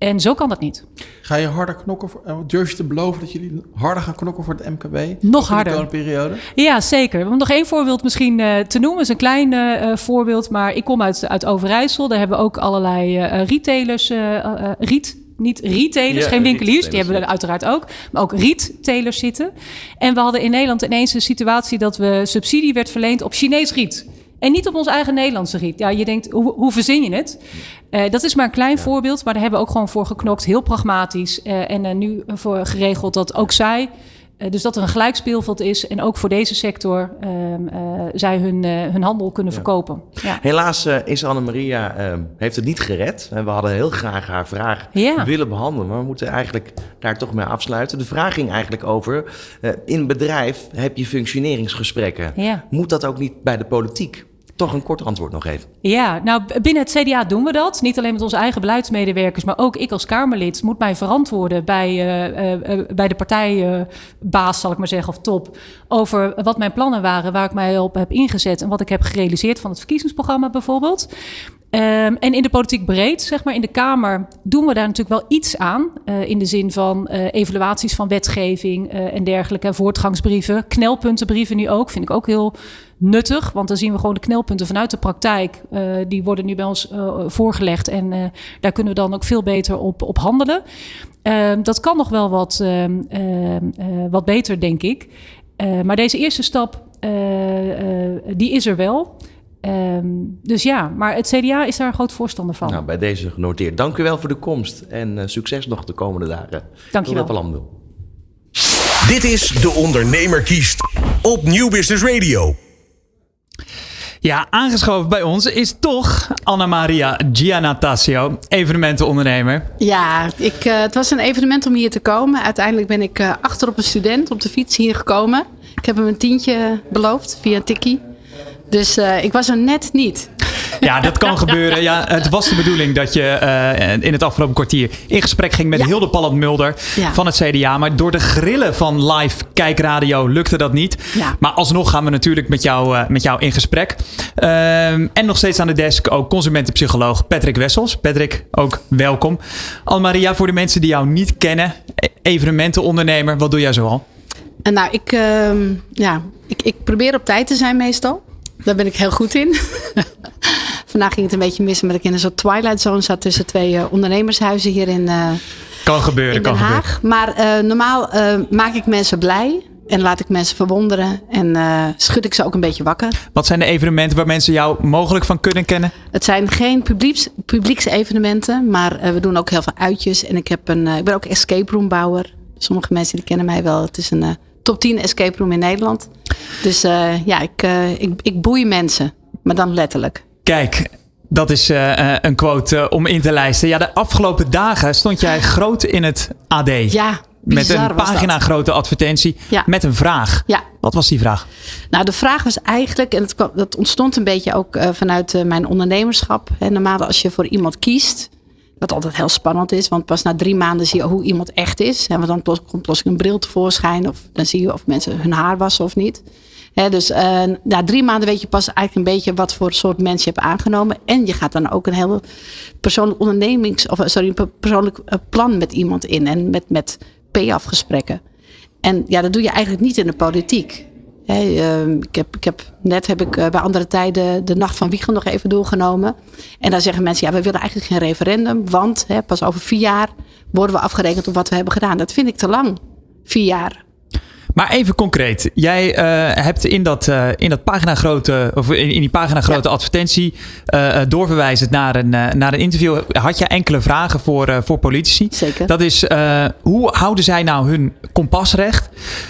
En zo kan dat niet. Ga je harder knokken? Voor, durf je te beloven dat jullie harder gaan knokken voor het MKB? Nog harder. De periode? Ja, zeker. We nog één voorbeeld misschien uh, te noemen. Het is een klein uh, voorbeeld, maar ik kom uit, uit Overijssel. Daar hebben we ook allerlei uh, retailers, riet niet retailers, geen winkeliers, die hebben we uiteraard ook, maar ook retailers zitten. En we hadden in Nederland ineens een situatie dat we subsidie werd verleend op Chinees riet. En niet op ons eigen Nederlandse riet. Ja, je denkt, hoe, hoe verzin je het? Uh, dat is maar een klein voorbeeld, maar daar hebben we ook gewoon voor geknokt. Heel pragmatisch. Uh, en uh, nu voor geregeld dat ook zij dus dat er een gelijk speelveld is en ook voor deze sector uh, zij hun, hun handel kunnen ja. verkopen. Ja. Helaas is Anne-Maria ehm, heeft het niet gered. En we hadden heel graag haar vraag willen behandelen, maar we moeten eigenlijk daar toch mee afsluiten. De vraag ging eigenlijk over, in bedrijf heb je functioneringsgesprekken. Moet dat ook niet bij de politiek? Toch een kort antwoord nog even. Ja, nou binnen het CDA doen we dat. Niet alleen met onze eigen beleidsmedewerkers, maar ook ik als Kamerlid moet mij verantwoorden bij, uh, uh, bij de partijbaas, zal ik maar zeggen, of top, over wat mijn plannen waren, waar ik mij op heb ingezet en wat ik heb gerealiseerd van het verkiezingsprogramma bijvoorbeeld. Um, en in de politiek breed, zeg maar, in de Kamer, doen we daar natuurlijk wel iets aan. In de zin van evaluaties van wetgeving en dergelijke, voortgangsbrieven, knelpuntenbrieven nu ook. Vind ik ook heel nuttig, want dan zien we gewoon de knelpunten vanuit de praktijk. die worden nu bij ons voorgelegd en daar kunnen we dan ook veel beter op, op handelen. Ehm, dat kan nog wel wat, ehm, wat beter, denk ik. maar deze eerste stap, die is er wel. Um, dus ja, maar het CDA is daar een groot voorstander van. Nou, bij deze genoteerd. Dank u wel voor de komst en uh, succes nog de komende dagen. Dank je wel. Dit is De Ondernemer kiest op Nieuw Business Radio. Ja, aangeschoven bij ons is toch Anna-Maria Giannatasio, evenementenondernemer. Ja, ik, uh, het was een evenement om hier te komen. Uiteindelijk ben ik uh, achter op een student op de fiets hier gekomen. Ik heb hem een tientje beloofd via Tikkie. Dus uh, ik was er net niet. Ja, dat kan gebeuren. Ja, het was de bedoeling dat je uh, in het afgelopen kwartier in gesprek ging met ja. Hilde Palland-Mulder ja. van het CDA. Maar door de grillen van live kijkradio lukte dat niet. Ja. Maar alsnog gaan we natuurlijk met jou, uh, met jou in gesprek. Uh, en nog steeds aan de desk ook consumentenpsycholoog Patrick Wessels. Patrick, ook welkom. Almaria, voor de mensen die jou niet kennen, e-, evenementenondernemer, wat doe jij zoal? Nou, ik, ehm, ja, ik, ik probeer op tijd te zijn meestal. Daar ben ik heel goed in. Vandaag ging het een beetje mis omdat ik in een soort twilight zone zat tussen twee uh, ondernemershuizen hier in, uh, kan gebeuren, in Den kan Haag. Gebeuren. Maar uh, normaal maak ik mensen blij. En laat ik mensen verwonderen en schud ik ze ook een beetje wakker. Wat zijn de evenementen waar mensen jou mogelijk van kunnen kennen? Het zijn geen publieks, publieksevenementen, maar we doen ook heel veel uitjes. En ik, heb een, ik ben ook escape room bouwer. Sommige mensen die kennen mij wel. Het is een top 10 escape room in Nederland. Dus uh, ja, ik, uh, ik, ik boei mensen, maar dan letterlijk. Kijk, dat is uh, een quote om in te lijsten. Ja, de afgelopen dagen stond jij groot in het AD. Ja, met een pagina grote advertentie ja. met een vraag. Ja. Wat was die vraag? Nou, de vraag was eigenlijk, en dat, dat ontstond een beetje ook uh, vanuit uh, mijn ondernemerschap. Hè, normaal als je voor iemand kiest, wat altijd heel spannend is, want pas na drie maanden zie je hoe iemand echt is. En dan komt plotseling een bril tevoorschijn, of dan zie je of mensen hun haar wassen of niet. Dus uh, na drie maanden weet je pas eigenlijk een beetje wat voor soort mensen je hebt aangenomen. En je gaat dan ook een heel persoonlijk ondernemings, of sorry, persoonlijk plan met iemand in. En met, met payoff-gesprekken. En ja, dat doe je eigenlijk niet in de politiek. Uh, ik, heb, ik heb, net heb ik uh, bij andere tijden de Nacht van Wiegen nog even doorgenomen. En daar zeggen mensen, ja, we willen eigenlijk geen referendum. Want hè, pas over vier jaar worden we afgerekend op wat we hebben gedaan. Dat vind ik te lang. Vier jaar. Maar even concreet. Jij uh, hebt in dat, uh, in dat pagina grote, of in, in die pagina grote ja. advertentie uh, doorverwijzend naar een, naar een interview. Had je enkele vragen voor, voor politici? Zeker. Dat is, hoe houden zij nou hun kompasrecht?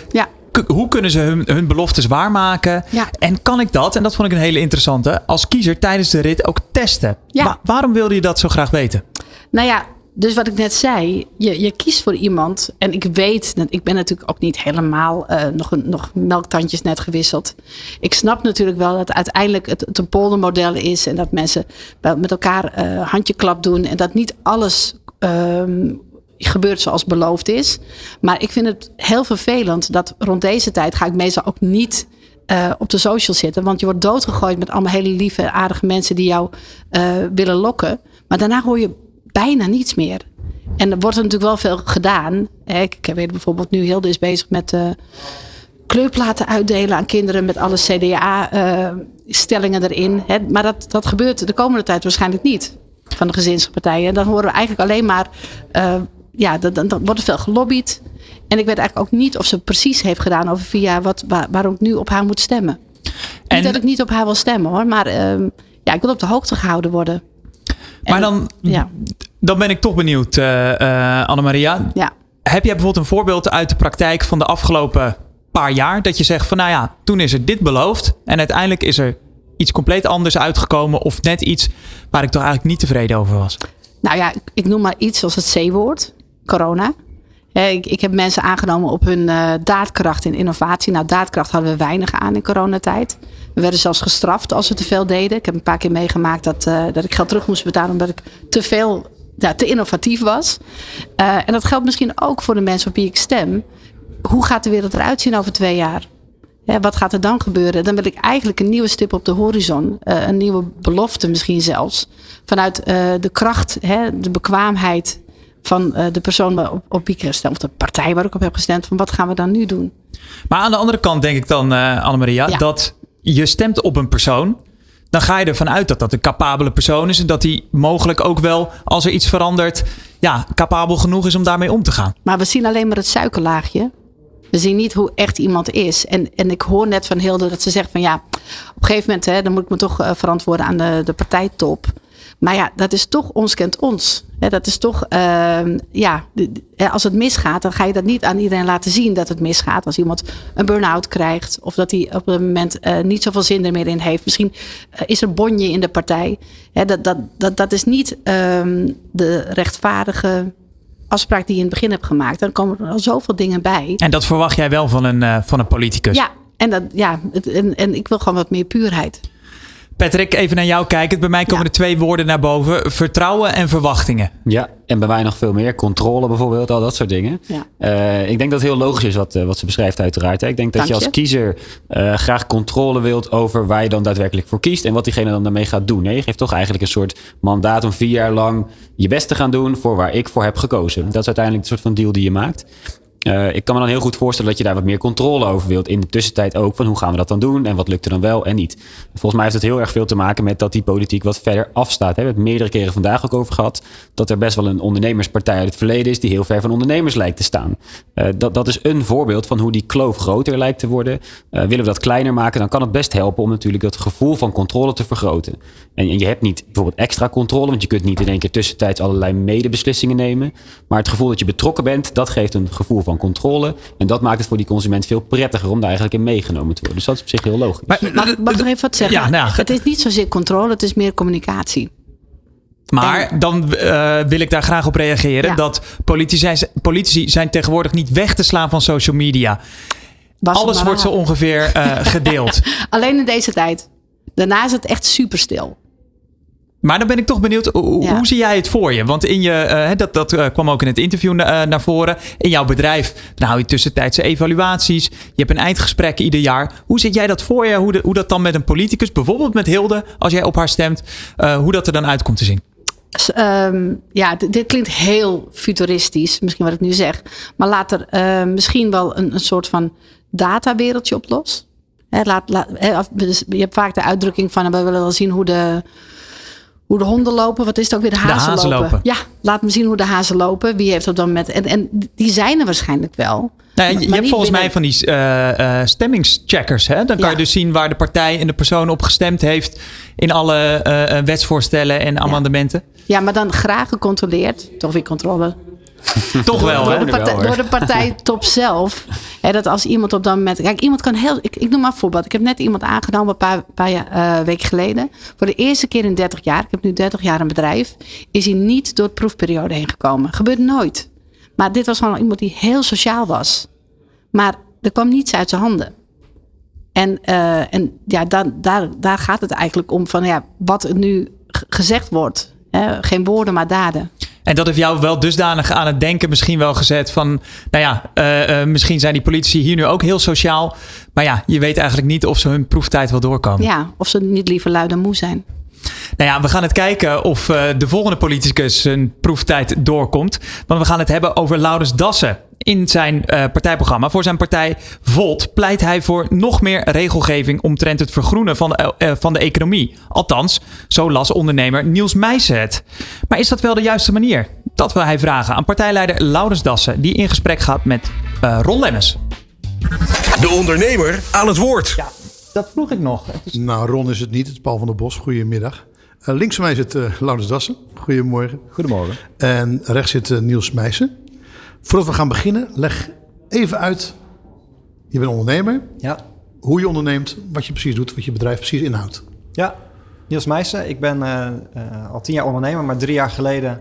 Ja. Hoe kunnen ze hun, hun beloftes waarmaken? Ja. En kan ik dat, en dat vond ik een hele interessante, als kiezer tijdens de rit ook testen? Ja. Wa waarom wilde je dat zo graag weten? Nou ja, dus wat ik net zei, je, je kiest voor iemand. En ik weet, ik ben natuurlijk ook niet helemaal uh, nog, nog melktandjes net gewisseld. Ik snap natuurlijk wel dat uiteindelijk het, het een poldermodel is. En dat mensen met elkaar uh, handjeklap doen. En dat niet alles um, gebeurt zoals beloofd is. Maar ik vind het heel vervelend dat rond deze tijd ga ik meestal ook niet uh, op de social zitten. Want je wordt doodgegooid met allemaal hele lieve, aardige mensen die jou uh, willen lokken. Maar daarna hoor je bijna niets meer. En er wordt er natuurlijk wel veel gedaan. Ik, ik weet bijvoorbeeld nu, Hilde is bezig met kleurplaten uitdelen aan kinderen met alle CDA-stellingen erin. Hè. Maar dat, dat gebeurt de komende tijd waarschijnlijk niet van de gezinspartijen. En dan horen we eigenlijk alleen maar, ja, dan, dan, dan wordt er veel gelobbyd. En ik weet eigenlijk ook niet of ze precies heeft gedaan over vier jaar wat, waar, waarom ik nu op haar moet stemmen. En... Niet dat ik niet op haar wil stemmen hoor, maar uh, ja, ik wil op de hoogte gehouden worden. Maar dan, ja. dan ben ik toch benieuwd, uh, uh, Annemaria. Ja. Heb jij bijvoorbeeld een voorbeeld uit de praktijk van de afgelopen paar jaar? Dat je zegt van nou ja, toen is er dit beloofd. En uiteindelijk is er iets compleet anders uitgekomen. Of net iets waar ik toch eigenlijk niet tevreden over was. Nou ja, ik noem maar iets als het C-woord. Corona. Ik, ik, heb mensen aangenomen op hun uh, daadkracht en innovatie. Nou, daadkracht hadden we weinig aan in coronatijd. We werden zelfs gestraft als we te veel deden. Ik heb een paar keer meegemaakt dat, uh, dat ik geld terug moest betalen omdat ik te veel, ja, te innovatief was. Uh, en dat geldt misschien ook voor de mensen op wie ik stem. Hoe gaat de wereld eruit zien over twee jaar? Ja, wat gaat er dan gebeuren? Dan wil ik eigenlijk een nieuwe stip op de horizon. Een nieuwe belofte misschien zelfs. Vanuit de kracht, hè, de bekwaamheid van uh, de persoon op, op wie ik gestemd, of de partij waar ik op heb gestemd, van wat gaan we dan nu doen? Maar aan de andere kant denk ik dan, uh, Annemaria, ja. dat je stemt op een persoon. Dan ga je ervan uit dat dat een capabele persoon is. En dat hij mogelijk ook wel, als er iets verandert, ja, capabel genoeg is om daarmee om te gaan. Maar we zien alleen maar het suikerlaagje. We zien niet hoe echt iemand is. En, en ik hoor net van Hilde dat ze zegt van ja, op een gegeven moment hè, dan moet ik me toch uh, verantwoorden aan de, de partijtop. Maar ja, dat is toch ons kent ons. Dat is toch, uh, ja, als het misgaat, dan ga je dat niet aan iedereen laten zien dat het misgaat. Als iemand een burn-out krijgt of dat hij op een moment uh, niet zoveel zin er meer in heeft. Misschien uh, is er bonje in de partij. Dat, dat, dat, dat is niet um, de rechtvaardige afspraak die je in het begin hebt gemaakt. Dan komen er al zoveel dingen bij. En dat verwacht jij wel van een, uh, van een politicus? Ja, en, dat, ja het, en, en ik wil gewoon wat meer puurheid. Patrick, even naar jou kijken. Bij mij komen ja. er twee woorden naar boven: vertrouwen en verwachtingen. Ja, en bij mij nog veel meer. Controle bijvoorbeeld, al dat soort dingen. Ja. Uh, ik denk dat het heel logisch is wat, uh, wat ze beschrijft, uiteraard. Hè. Ik denk dat Dank je als kiezer uh, graag controle wilt over waar je dan daadwerkelijk voor kiest en wat diegene dan daarmee gaat doen. Hè. Je geeft toch eigenlijk een soort mandaat om vier jaar lang je best te gaan doen voor waar ik voor heb gekozen. Dat is uiteindelijk de soort van deal die je maakt. Uh, ik kan me dan heel goed voorstellen dat je daar wat meer controle over wilt. In de tussentijd ook van hoe gaan we dat dan doen en wat lukt er dan wel en niet. Volgens mij heeft het heel erg veel te maken met dat die politiek wat verder afstaat. We hebben het meerdere keren vandaag ook over gehad. Dat er best wel een ondernemerspartij uit het verleden is die heel ver van ondernemers lijkt te staan. Uh, dat, dat is een voorbeeld van hoe die kloof groter lijkt te worden. Uh, willen we dat kleiner maken, dan kan het best helpen om natuurlijk dat gevoel van controle te vergroten. En, en je hebt niet bijvoorbeeld extra controle, want je kunt niet in één keer tussentijds allerlei medebeslissingen nemen. Maar het gevoel dat je betrokken bent, dat geeft een gevoel van van controle. En dat maakt het voor die consument veel prettiger om daar eigenlijk in meegenomen te worden. Dus dat is op zich heel logisch. Mag, mag ik nog even wat zeggen? Ja, nou, het is niet zozeer controle, het is meer communicatie. Maar dan uh, wil ik daar graag op reageren. Ja. Dat politici, politici zijn tegenwoordig niet weg te slaan van social media. Was Alles wordt zo ongeveer eh, gedeeld. Alleen in deze tijd. Daarna is het echt super stil. Maar dan ben ik toch benieuwd, hoe, Ja. hoe zie jij het voor je? Want in je, eh, dat, dat eh, kwam ook in het interview na- eh, naar voren. In jouw bedrijf, dan hou je tussentijdse evaluaties. Je hebt een eindgesprek ieder jaar. Hoe zit jij dat voor je? Hoe, de- hoe dat dan met een politicus, bijvoorbeeld met Hilde, als jij op haar stemt, hoe dat er dan uit komt te zien? Ehm, ja, dit klinkt heel futuristisch, misschien wat ik nu zeg. Maar laat er misschien wel een, een soort van datawereldje op los. Laat, laat, af- dus je hebt vaak de uitdrukking van... we willen wel zien hoe de, hoe de honden lopen. Wat is het ook weer? De hazen, hazen lopen. lopen. Ja, laat me zien hoe de hazen lopen. Wie heeft op dat moment... En, en die zijn er waarschijnlijk wel. Nou, je hebt volgens mij van die eh, stemmingscheckers. Hè? Dan kan Ja. je dus zien waar de partij en de persoon op gestemd heeft. In alle eh, wetsvoorstellen en amendementen. Ja, maar dan graag gecontroleerd. Toch weer controle. Toch wel, door, hè? de partij, door de partijtop zelf. Hè, dat als iemand op dat moment. Kijk, iemand kan heel. Ik, ik noem maar een voorbeeld. Ik heb net iemand aangenomen een paar, paar eh, weken geleden. Voor de eerste keer in 30 jaar. Ik heb nu 30 jaar een bedrijf. Is hij niet door de proefperiode heen gekomen. Gebeurt nooit. Maar dit was gewoon iemand die heel sociaal was. Maar er kwam niets uit zijn handen. En, eh, en ja, dan, daar, daar gaat het eigenlijk om van ja, wat er nu gezegd wordt. Hè, geen woorden, maar daden. En dat heeft jou wel dusdanig aan het denken misschien wel gezet van... Nou ja, eh, eh, misschien zijn die politici hier nu ook heel sociaal. Maar ja, je weet eigenlijk niet of ze hun proeftijd wel doorkomen. Ja, of ze niet liever luid en moe zijn. Nou ja, we gaan het kijken of eh, de volgende politicus zijn proeftijd doorkomt. Want we gaan het hebben over Laurens Dassen. In zijn eh, partijprogramma voor zijn partij Volt pleit hij voor nog meer regelgeving omtrent het vergroenen van de, eh, van de economie. Althans, zo las ondernemer Niels Meijsen het. Maar is dat wel de juiste manier? Dat wil hij vragen aan partijleider Laurens Dassen, die in gesprek gaat met eh Ron Lemmens. De ondernemer aan het woord. Ja, dat vroeg ik nog. Nou, Ron is het niet. Het is Paul van der Bos. Goedemiddag. Eh links van mij zit uh, Laurens Dassen. Goedemorgen. Goedemorgen. En rechts zit uh, Niels Meijsen. Voordat we gaan beginnen, leg even uit. Je bent ondernemer. Ja. Hoe je onderneemt, wat je precies doet, wat je bedrijf precies inhoudt. Ja, Niels Meijsen. Ik ben uh, uh, al tien jaar ondernemer, maar drie jaar geleden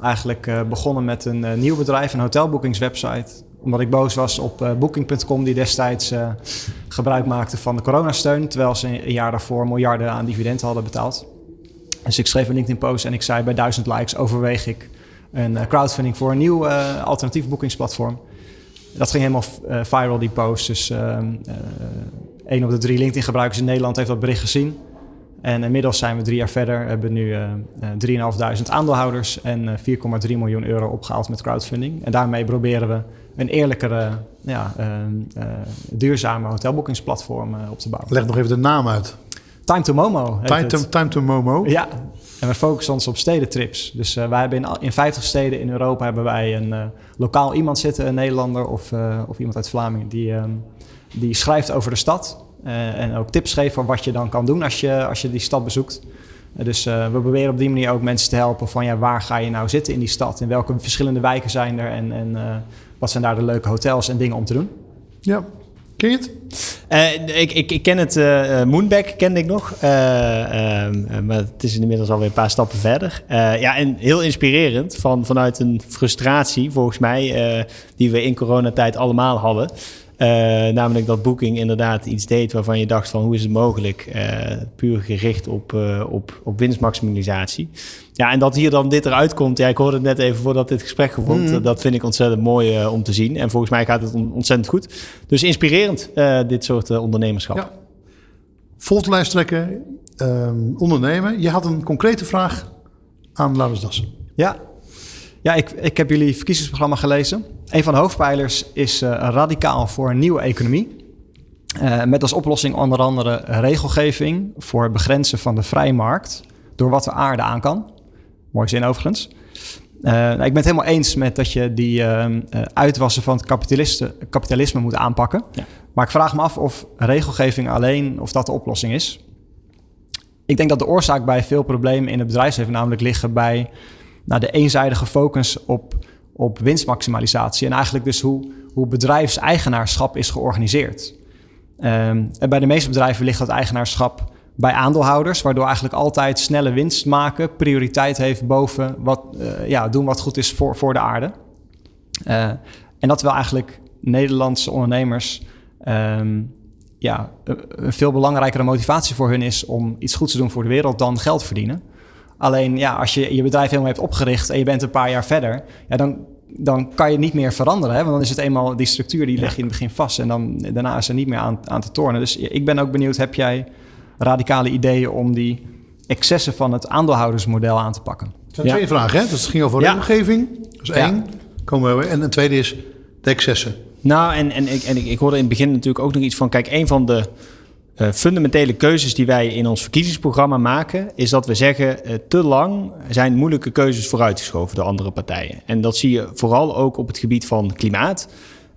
eigenlijk uh, begonnen met een nieuw bedrijf, een hotelboekingswebsite. Omdat ik boos was op Booking.com, die destijds gebruik maakte van de coronasteun, terwijl ze een jaar daarvoor miljarden aan dividenden hadden betaald. Dus ik schreef een LinkedIn-post en ik zei bij duizend likes overweeg ik een uh, crowdfunding voor een nieuw uh, alternatief boekingsplatform. Dat ging helemaal uh, viral, die post. Dus één op de drie LinkedIn-gebruikers in Nederland heeft dat bericht gezien. En inmiddels zijn we drie jaar verder. Hebben nu 3.500 aandeelhouders en 4,3 miljoen euro opgehaald met crowdfunding. En daarmee proberen we een eerlijkere, ja, duurzame hotelboekingsplatform op te bouwen. Leg nog even de naam uit. Time to Momo. Time to, time to Momo. Ja, en we focussen ons op stedentrips. Dus uh, wij hebben in, in 50 steden in Europa hebben wij een uh, lokaal iemand zitten, een Nederlander of, uh, of iemand uit Vlamingen, die, um, die schrijft over de stad. eh, en ook tips geeft voor wat je dan kan doen als je, als je die stad bezoekt. dus we proberen op die manier ook mensen te helpen van ja, waar ga je nou zitten in die stad? In welke verschillende wijken zijn er? En, en wat zijn daar de leuke hotels en dingen om te doen? Ja, Ken je het? Uh, ik, ik, ik, ken het, uh, Moonback kende ik nog. Uh, maar het is inmiddels alweer een paar stappen verder. ja, en heel inspirerend van, vanuit een frustratie, volgens mij, die we in coronatijd allemaal hadden. Namelijk dat Booking inderdaad iets deed waarvan je dacht van hoe is het mogelijk? puur gericht op, op, op winstmaximalisatie. Ja, en dat hier dan dit eruit komt. Ja, ik hoorde het net even voordat dit gesprek begon. Mm. Dat vind ik ontzettend mooi uh, om te zien. En volgens mij gaat het on ontzettend goed. Dus inspirerend, uh, dit soort uh, ondernemerschap. Ja. Um, ondernemer. Je had een concrete vraag aan Laurens Dassen. Ja, ja ik, ik heb jullie verkiezingsprogramma gelezen. Een van de hoofdpijlers is uh, radicaal voor een nieuwe economie. Uh, met als oplossing onder andere regelgeving voor het begrenzen van de vrije markt door wat de aarde aan kan. Mooi zin overigens. Uh, nou, ik ben het helemaal eens met dat je die uh, uitwassen van het kapitalisme moet aanpakken. Ja. Maar ik vraag me af of regelgeving alleen of dat de oplossing is. Ik denk dat de oorzaak bij veel problemen in het bedrijfsleven namelijk liggen bij nou, de eenzijdige focus op, op winstmaximalisatie. En eigenlijk dus hoe, hoe bedrijfseigenaarschap is georganiseerd. Ehm, en bij de meeste bedrijven ligt dat eigenaarschap bij aandeelhouders, waardoor eigenlijk altijd snelle winst maken prioriteit heeft boven wat, uh, ja, doen wat goed is voor, voor de aarde. Uh, en dat wel eigenlijk Nederlandse ondernemers um, ja, een veel belangrijkere motivatie voor hun is om iets goeds te doen voor de wereld dan geld verdienen. Alleen ja, als je je bedrijf helemaal hebt opgericht en je bent een paar jaar verder, ja, dan, dan kan je niet meer veranderen. Hè? Want dan is het eenmaal die structuur die leg je in het begin vast en dan, daarna is er niet meer aan, aan te tornen. Dus ik ben ook benieuwd, heb jij radicale ideeën om die excessen van het aandeelhoudersmodel aan te pakken? Het zijn twee vragen, hè? Dat ging over regelgeving, dat is één. Komen we, en een tweede is de excessen. Nou, en, en, ik, en ik, ik hoorde in het begin natuurlijk ook nog iets van... Kijk, een van de uh, fundamentele keuzes die wij in ons verkiezingsprogramma maken... is dat we zeggen, uh, te lang zijn moeilijke keuzes vooruitgeschoven door andere partijen. En dat zie je vooral ook op het gebied van klimaat...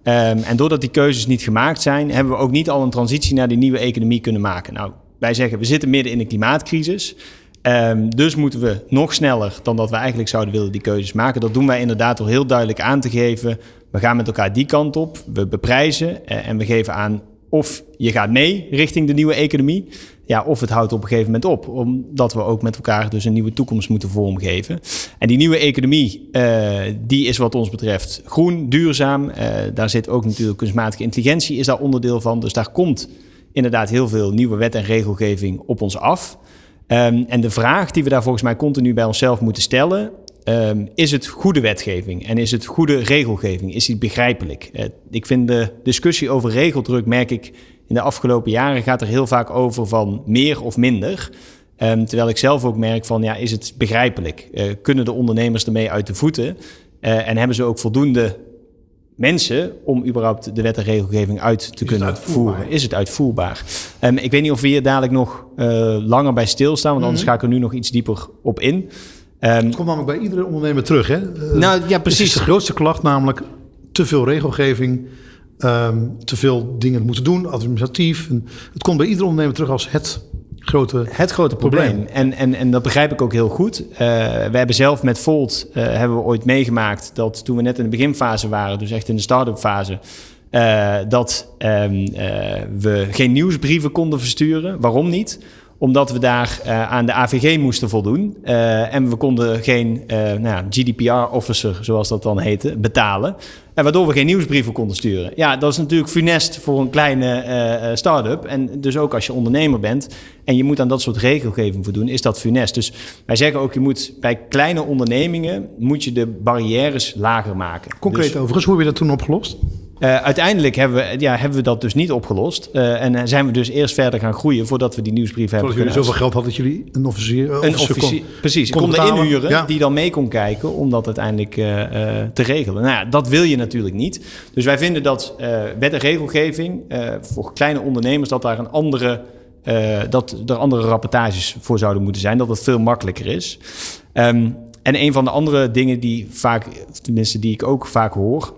Um, en doordat die keuzes niet gemaakt zijn, hebben we ook niet al een transitie naar die nieuwe economie kunnen maken. Nou, wij zeggen we zitten midden in een klimaatcrisis. Um, dus moeten we nog sneller dan dat we eigenlijk zouden willen die keuzes maken. Dat doen wij inderdaad door heel duidelijk aan te geven. We gaan met elkaar die kant op. We beprijzen uh, en we geven aan of je gaat mee richting de nieuwe economie. Ja, of het houdt op een gegeven moment op. Omdat we ook met elkaar dus een nieuwe toekomst moeten vormgeven. En die nieuwe economie, uh, die is wat ons betreft groen, duurzaam. Uh, daar zit ook natuurlijk kunstmatige intelligentie is daar onderdeel van. Dus daar komt inderdaad heel veel nieuwe wet en regelgeving op ons af. Um, en de vraag die we daar volgens mij continu bij onszelf moeten stellen, um, is het goede wetgeving en is het goede regelgeving? Is die begrijpelijk? Uh, ik vind de discussie over regeldruk, merk ik in de afgelopen jaren, gaat er heel vaak over van meer of minder. Um, terwijl ik zelf ook merk van, ja, is het begrijpelijk? Uh, kunnen de ondernemers ermee uit de voeten? Uh, en hebben ze ook voldoende mensen om überhaupt de wet en regelgeving uit te Is kunnen voeren. Is het uitvoerbaar? Um, ik weet niet of we hier dadelijk nog langer bij stilstaan, want anders Mhm. ga ik er nu nog iets dieper op in. Um, Het komt namelijk bij iedere ondernemer terug. Hè? Eh, Nou, ja, precies. is de grootste klacht namelijk te veel regelgeving, ehm, te veel dingen moeten doen, administratief. En het komt bij iedere ondernemer terug als het grote Het grote probleem. En, en, en dat begrijp ik ook heel goed. Uh, we hebben zelf met Volt uh, hebben we ooit meegemaakt dat toen we net in de beginfase waren, dus echt in de start-up fase, uh, dat um, uh, we geen nieuwsbrieven konden versturen. Waarom niet? Omdat we daar uh, aan de AVG moesten voldoen. Uh, en we konden geen uh, nou GDPR-officer, zoals dat dan heette, betalen. En waardoor we geen nieuwsbrieven konden sturen. Ja, dat is natuurlijk funest voor een kleine start-up. En dus ook als je ondernemer bent en je moet aan dat soort regelgeving voldoen, is dat funest. Dus wij zeggen ook, je moet bij kleine ondernemingen moet je de barrières lager maken. Concreet dus, overigens, hoe heb je dat toen opgelost? Uh, uiteindelijk hebben we, ja, hebben we dat dus niet opgelost. Uh, en zijn we dus eerst verder gaan groeien voordat we die nieuwsbrief hebben jullie zoveel geld hadden dat jullie een officier, uh, een officier kon, precies, kon konden inhuren Ja. die dan mee kon kijken om dat uiteindelijk te regelen. Nou ja, dat wil je natuurlijk niet. Dus wij vinden dat wet en regelgeving voor kleine ondernemers dat daar een andere dat er andere rapportages voor zouden moeten zijn, dat het veel makkelijker is. Um, en een van de andere dingen die vaak, tenminste die ik ook vaak hoor,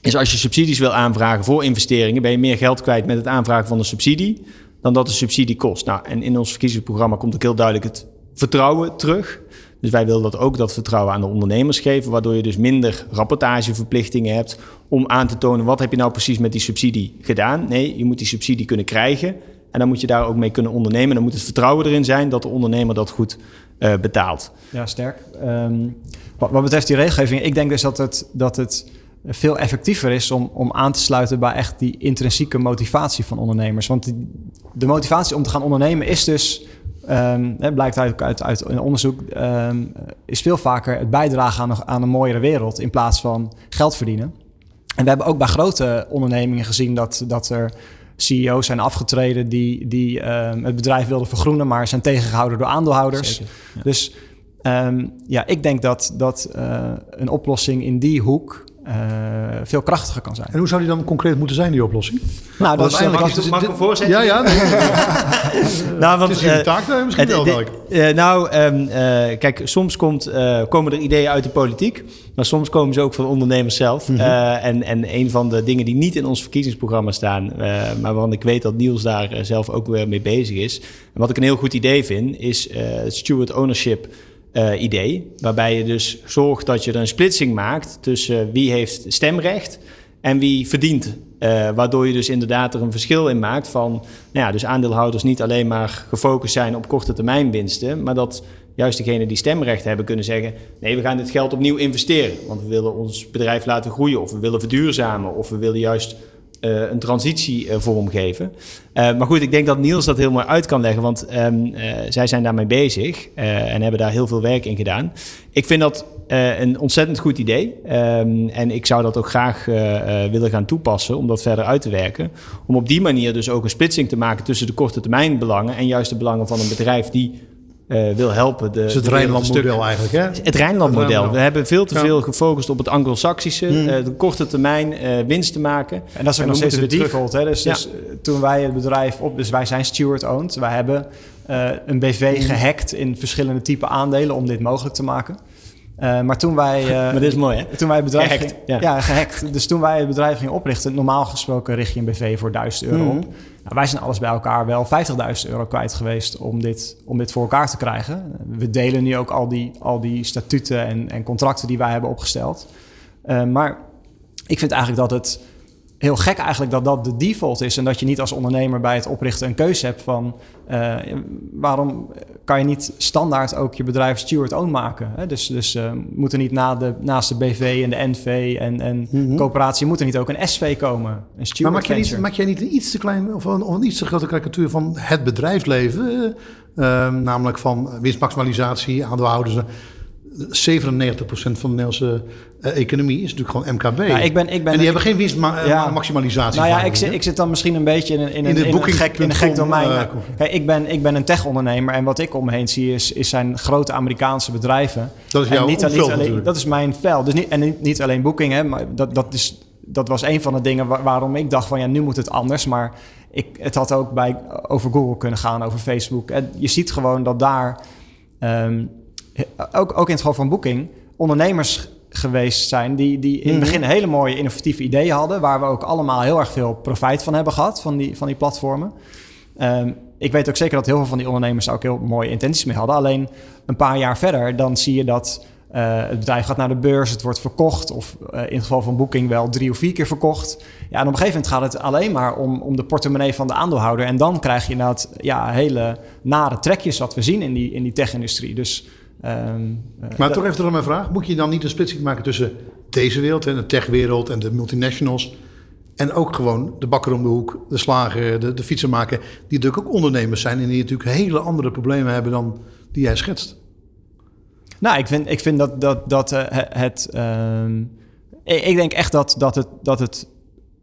is als je subsidies wil aanvragen voor investeringen, ben je meer geld kwijt met het aanvragen van een subsidie dan dat de subsidie kost. Nou, en in ons verkiezingsprogramma komt ook heel duidelijk het vertrouwen terug. Dus wij willen dat ook dat vertrouwen aan de ondernemers geven, waardoor je dus minder rapportageverplichtingen hebt om aan te tonen wat heb je nou precies met die subsidie gedaan. Nee, je moet die subsidie kunnen krijgen en dan moet je daar ook mee kunnen ondernemen. Dan moet het vertrouwen erin zijn dat de ondernemer dat goed uh, betaalt. Ja, sterk. Um, wat, wat, betreft die regelgeving, ik denk dus dat het, dat het veel effectiever is om, om aan te sluiten bij echt die intrinsieke motivatie van ondernemers. Want die, de motivatie om te gaan ondernemen is dus, um, hè, blijkt uit, uit, uit een onderzoek, um, is veel vaker het bijdragen aan een, aan een mooiere wereld in plaats van geld verdienen. En we hebben ook bij grote ondernemingen gezien dat, dat er CEO's zijn afgetreden die, die um, het bedrijf wilden vergroenen, maar zijn tegengehouden door aandeelhouders. Zeker, ja. Dus um, ja, ik denk dat, dat uh, een oplossing in die hoek uh, veel krachtiger kan zijn. En hoe zou die dan concreet moeten zijn, die oplossing? Nou, dat is, is mag ik Ja, ja. nee. nou, want, het is jullie eh, taak, nee, misschien wel. eh, nou, ehm, eh, kijk, soms komt, eh, komen er ideeën uit de politiek, maar soms komen ze ook van ondernemers zelf. Mhm. Eh, en, en een van de dingen die niet in ons verkiezingsprogramma staan, eh, maar waarvan ik weet dat Niels daar eh, zelf ook weer mee bezig is. En wat ik een heel goed idee vind, is eh steward ownership eh, idee. Waarbij je dus zorgt dat je er een splitsing maakt tussen wie heeft stemrecht en wie verdient. Uh, waardoor je dus inderdaad er een verschil in maakt van... Nou ja, dus aandeelhouders niet alleen maar gefocust zijn op korte termijn winsten... maar dat juist degenen die stemrecht hebben kunnen zeggen... nee, we gaan dit geld opnieuw investeren. Want we willen ons bedrijf laten groeien of we willen verduurzamen... of we willen juist een transitie uh, vormgeven. Uh, maar goed, ik denk dat Niels dat heel mooi uit kan leggen, want um, zij zijn daarmee bezig en hebben daar heel veel werk in gedaan. Ik vind dat een ontzettend goed idee um, en ik zou dat ook graag willen gaan toepassen om dat verder uit te werken. Om op die manier dus ook een splitsing te maken tussen de korte termijn belangen en juist de belangen van een bedrijf die uh, wil helpen. De, dus het Rijnlandmodel eigenlijk, hè? Het Rijnlandmodel. We hebben veel te veel gefocust op het Anglo-Saxische, mm. uh, de korte termijn uh, winst te maken. En dat is ook nog steeds de default. Hè? Dus, ja. dus toen wij het bedrijf op, dus wij zijn steward-owned. Wij hebben een BV mm. gehackt in verschillende type aandelen om dit mogelijk te maken. Uh, maar toen wij. Uh, maar dit is mooi, hè? Toen wij het bedrijf. Gehackt, ging, ja. ja. gehackt. Dus toen wij het bedrijf gingen oprichten, normaal gesproken richt je een BV voor 1000 euro mm. op. Nou, wij zijn alles bij elkaar wel 50.000 euro kwijt geweest om dit, om dit voor elkaar te krijgen. We delen nu ook al die, al die statuten en, en contracten die wij hebben opgesteld. Uh, maar ik vind eigenlijk dat het heel gek eigenlijk dat dat de default is. En dat je niet als ondernemer bij het oprichten een keuze hebt van... Uh, waarom kan je niet standaard ook je bedrijf steward-owned maken? Hè? Dus, dus uh, moet er niet na de, naast de BV en de NV en, en mm -hmm. coöperatie... moet er niet ook een SV komen? Een maar maak jij, niet, maak jij niet een iets te klein of een, of een iets te grote karikatuur van het bedrijfsleven? Uh, namelijk van winstmaximalisatie, aandeelhouders 97% van de Nederlandse uh, economie is natuurlijk gewoon MKB. Ja, ik ben, ik ben, en die hebben geen winstmaximalisatie. Ja. Nou ja, ik zit, ik zit dan misschien een beetje in een, in een, in in een, gek, in een gek domein. Uh, Kijk, ik, ben, ik ben een tech-ondernemer en wat ik om me heen zie is, is zijn grote Amerikaanse bedrijven. Dat is jouw niet, niet alleen, Dat is mijn vel. Dus niet, en niet, niet alleen Booking, hè, maar dat, dat, is, dat was een van de dingen waar, waarom ik dacht van ja, nu moet het anders. Maar ik, het had ook bij, over Google kunnen gaan, over Facebook. En je ziet gewoon dat daar... Um, ook, ook in het geval van Booking, ondernemers geweest zijn die, die in het mhm. begin hele mooie innovatieve ideeën hadden, waar we ook allemaal heel erg veel profijt van hebben gehad, van die, van die platformen. Um, ik weet ook zeker dat heel veel van die ondernemers ook heel mooie intenties mee hadden. Alleen een paar jaar verder, dan zie je dat uh, het bedrijf gaat naar de beurs, het wordt verkocht, of uh, in het geval van Booking wel drie of vier keer verkocht. Ja, en op een gegeven moment gaat het alleen maar om, om de portemonnee van de aandeelhouder. En dan krijg je inderdaad ja, hele nare trekjes wat we zien in die, in die tech-industrie. Dus Um, maar toch even terug mijn vraag. Moet je dan niet een splitsing maken tussen deze wereld, en de techwereld en de multinationals... en ook gewoon de bakker om de hoek, de slager, de, de fietsenmaker... die natuurlijk ook ondernemers zijn en die natuurlijk hele andere problemen hebben dan die jij schetst? Nou, ik vind, ik vind dat, dat, dat uh, het... Um, ik, denk echt dat, dat, het, dat het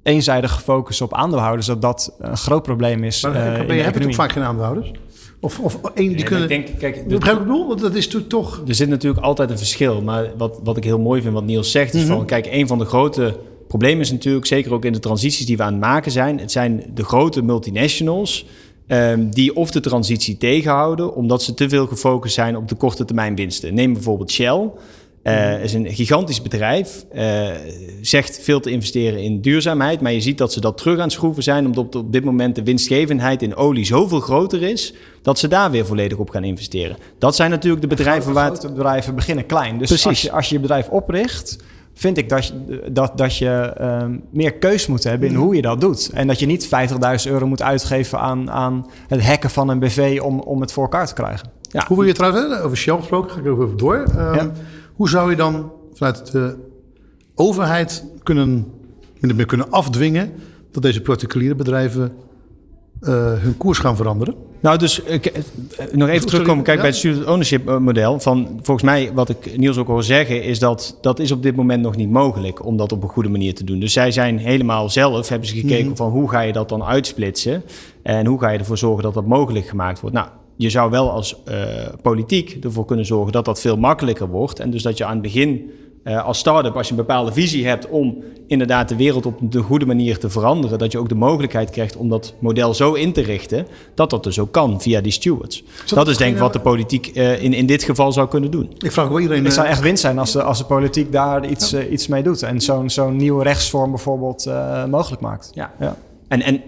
eenzijdig focus op aandeelhouders... dat dat een groot probleem is Maar uh, je hebt natuurlijk vaak geen aandeelhouders? Of, of één die kunnen. Ik denk, kijk, dat ik bedoel? Want dat is toch. Er zit natuurlijk altijd een verschil. Maar wat, wat ik heel mooi vind, wat Niels zegt, is mhm. van: kijk, een van de grote problemen is natuurlijk, zeker ook in de transities die we aan het maken zijn, het zijn de grote multinationals. Um, die of de transitie tegenhouden omdat ze te veel gefocust zijn op de korte termijn winsten. Neem bijvoorbeeld Shell. Uh, is een gigantisch bedrijf, uh, zegt veel te investeren in duurzaamheid, maar je ziet dat ze dat terug aan het schroeven zijn, omdat op dit moment de winstgevendheid in olie zoveel groter is, dat ze daar weer volledig op gaan investeren. Dat zijn natuurlijk de bedrijven waar... Grote bedrijven beginnen klein. Dus als je, als je je bedrijf opricht, vind ik dat je, dat, dat je um, meer keus moet hebben in hoe je dat doet. En dat je niet 50.000 euro moet uitgeven aan, aan het hacken van een BV om, om het voor elkaar te krijgen. Ja. Hoe wil je trouwens, over Shell gesproken, ga ik ook even door. Um, ja. Hoe zou je dan vanuit de overheid kunnen, kunnen afdwingen dat deze particuliere bedrijven uh, hun koers gaan veranderen? Nou, dus ik, eh, nog even terugkomen. Kijk, bij het student ownership eh, model. Van, volgens mij, wat ik Niels ook hoor zeggen, is dat dat is op dit moment nog niet mogelijk om dat op een goede manier te doen. Dus zij zijn helemaal zelf, hebben ze gekeken mm -hmm. van hoe ga je dat dan uitsplitsen en hoe ga je ervoor zorgen dat dat mogelijk gemaakt wordt. Nou, je zou wel als uh, politiek ervoor kunnen zorgen dat dat veel makkelijker wordt. En dus dat je aan het begin uh, als start-up, als je een bepaalde visie hebt om inderdaad de wereld op de goede manier te veranderen, dat je ook de mogelijkheid krijgt om dat model zo in te richten, dat dat dus ook kan via die stewards. Dat, dat is denk ik wat de politiek uh, in, in dit geval zou kunnen doen. Ik vraag wel iedereen... Het zou echt winst zijn als de, als de politiek daar iets, ja. iets mee doet en zo'n zo'n nieuwe rechtsvorm bijvoorbeeld mogelijk maakt. Ja. ja. En, en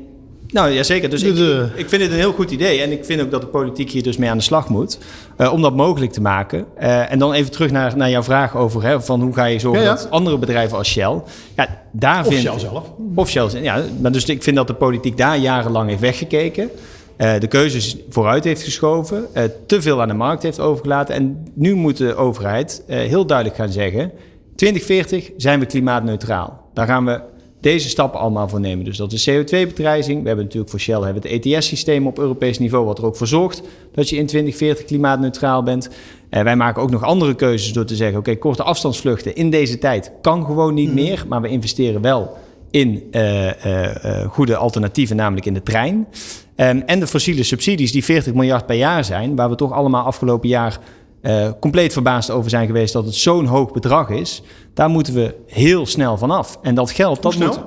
Nou ja, zeker. Dus De- ik, de- ik, ik vind het een heel goed idee. En ik vind ook dat de politiek hier dus mee aan de slag moet. eh, om dat mogelijk te maken. Eh, en dan even terug naar, naar jouw vraag over hè, van hoe ga je zorgen Ja, ja. dat andere bedrijven als Shell. Ja, daar Of vind, Shell zelf. Of Shell, ja. Maar dus ik vind dat de politiek daar jarenlang heeft weggekeken. eh, de keuzes vooruit heeft geschoven. te veel aan de markt heeft overgelaten. En nu moet de overheid heel duidelijk gaan zeggen... 2040 zijn we klimaatneutraal. Daar gaan we deze stappen allemaal voor nemen. Dus dat is CO2-beprijzing. We hebben natuurlijk voor Shell hebben het ETS-systeem op Europees niveau... wat er ook voor zorgt dat je in 2040 klimaatneutraal bent. Eh, wij maken ook nog andere keuzes door te zeggen... oké, korte afstandsvluchten in deze tijd kan gewoon niet meer... maar we investeren wel in eh, eh, eh, goede alternatieven, namelijk in de trein. Ehm, en de fossiele subsidies, die 40 miljard per jaar zijn... waar we toch allemaal afgelopen jaar eh, compleet verbaasd over zijn geweest... dat het zo'n hoog bedrag is. Daar moeten we heel snel vanaf. En dat geld, dat snel? moet...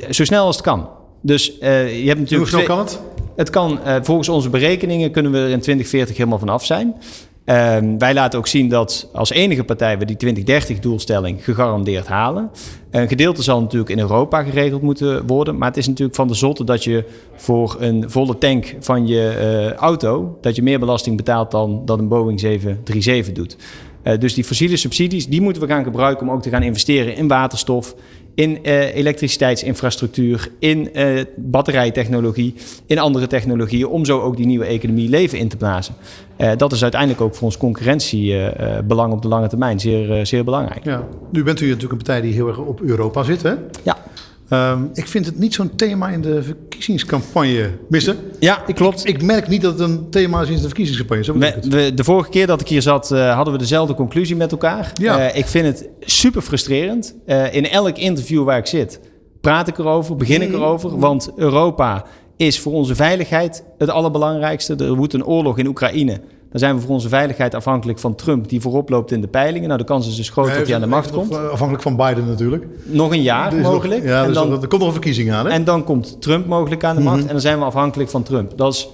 eh, zo snel als het kan. Dus eh, je hebt Hoe natuurlijk... snel twee- kan het? het kan, volgens onze berekeningen kunnen we er in 2040 helemaal vanaf zijn. Ehm, wij laten ook zien dat als enige partij we die 2030-doelstelling gegarandeerd halen. Een gedeelte zal natuurlijk in Europa geregeld moeten worden. Maar het is natuurlijk van de zotte dat je voor een volle tank van je eh, auto... dat je meer belasting betaalt dan dat een Boeing 737 doet. Eh, dus die fossiele subsidies, die moeten we gaan gebruiken om ook te gaan investeren in waterstof, in eh, elektriciteitsinfrastructuur, in eh, batterijtechnologie, in andere technologieën, om zo ook die nieuwe economie leven in te blazen. Eh, dat is uiteindelijk ook voor ons concurrentiebelang op de lange termijn zeer, zeer belangrijk. Ja. Nu bent u natuurlijk een partij die heel erg op Europa zit, hè? Ja. Ehm, ik vind het niet zo'n thema in de verkiezingscampagne. Missen? Ja, ik, klopt. Ik, ik merk niet dat het een thema is in de verkiezingscampagne. Zo We, we- de vorige keer dat ik hier zat, eh, hadden we dezelfde conclusie met elkaar. Ja. Eh, ik vind het super frustrerend. Eh, in elk interview waar ik zit, praat ik erover, begin ik erover. Want Europa is voor onze veiligheid het allerbelangrijkste. Er woedt een oorlog in Oekraïne. Dan zijn we voor onze veiligheid afhankelijk van Trump, die voorop loopt in de peilingen. Nou, de kans is dus groot dat hij aan de macht komt. eh, Afhankelijk van Biden natuurlijk. Nog een jaar nog- mogelijk. ja, En dus dan- er komt nog een verkiezing aan, hè? en dan komt Trump mogelijk aan de macht en dan zijn we afhankelijk van Trump. Dat is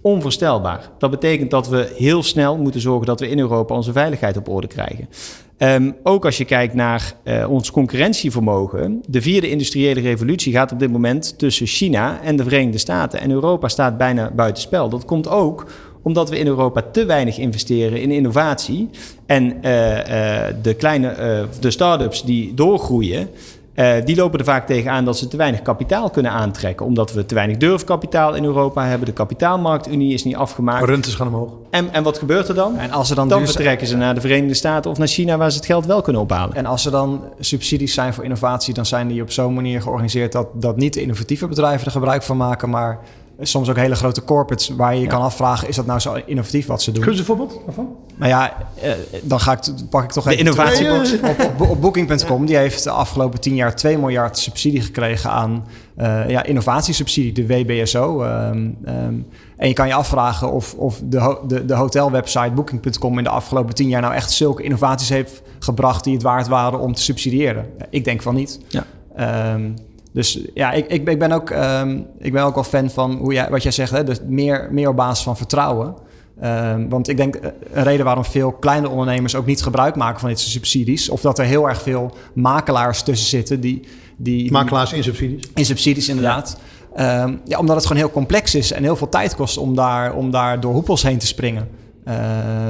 onvoorstelbaar. Dat betekent dat we heel snel moeten zorgen dat we in Europa onze veiligheid op orde krijgen. Ehm, ook als je kijkt naar eh, ons concurrentievermogen. De vierde industriële revolutie gaat op dit moment tussen China en de Verenigde Staten. En Europa staat bijna buitenspel. Dat komt ook omdat we in Europa te weinig investeren in innovatie. En eh, eh, de kleine eh, de start-ups die doorgroeien. eh, die lopen er vaak tegenaan dat ze te weinig kapitaal kunnen aantrekken. Omdat we te weinig durfkapitaal in Europa hebben. De kapitaalmarktunie is niet afgemaakt. Rentes gaan omhoog. En, en wat gebeurt er dan? En als er dan, Dan vertrekken ze naar de Verenigde Staten of naar China, waar ze het geld wel kunnen ophalen. En als er dan subsidies zijn voor innovatie, dan zijn die op zo'n manier georganiseerd dat, dat niet de innovatieve bedrijven er gebruik van maken, maar soms ook hele grote corporates waar je je kan afvragen, is dat nou zo innovatief wat ze doen? Kun je een voorbeeld daarvan? Maar ja, eh, dan ga ik, pak ik toch De even innovatiebox. terug. Op, op, op Booking.com, die heeft de afgelopen tien jaar 2 miljard subsidie gekregen aan eh, ja, innovatiesubsidie, de WBSO. ehm, ehm, en je kan je afvragen of, of de, ho- de, de hotelwebsite Booking.com in de afgelopen tien jaar nou echt zulke innovaties heeft gebracht die het waard waren om te subsidiëren. Ik denk van niet. Ja. Ehm, dus ja, ik, ik, ik, ben ook, ehm, ik ben ook wel fan van hoe jij, wat jij zegt, hè, dus meer, meer op basis van vertrouwen. Ehm, want ik denk eh, een reden waarom veel kleine ondernemers ook niet gebruik maken van dit soort subsidies, of dat er heel erg veel makelaars tussen zitten die. die Makelaars in subsidies. in subsidies, inderdaad. Ehm, ja, omdat het gewoon heel complex is en heel veel tijd kost om daar, om daar door hoepels heen te springen. Eh,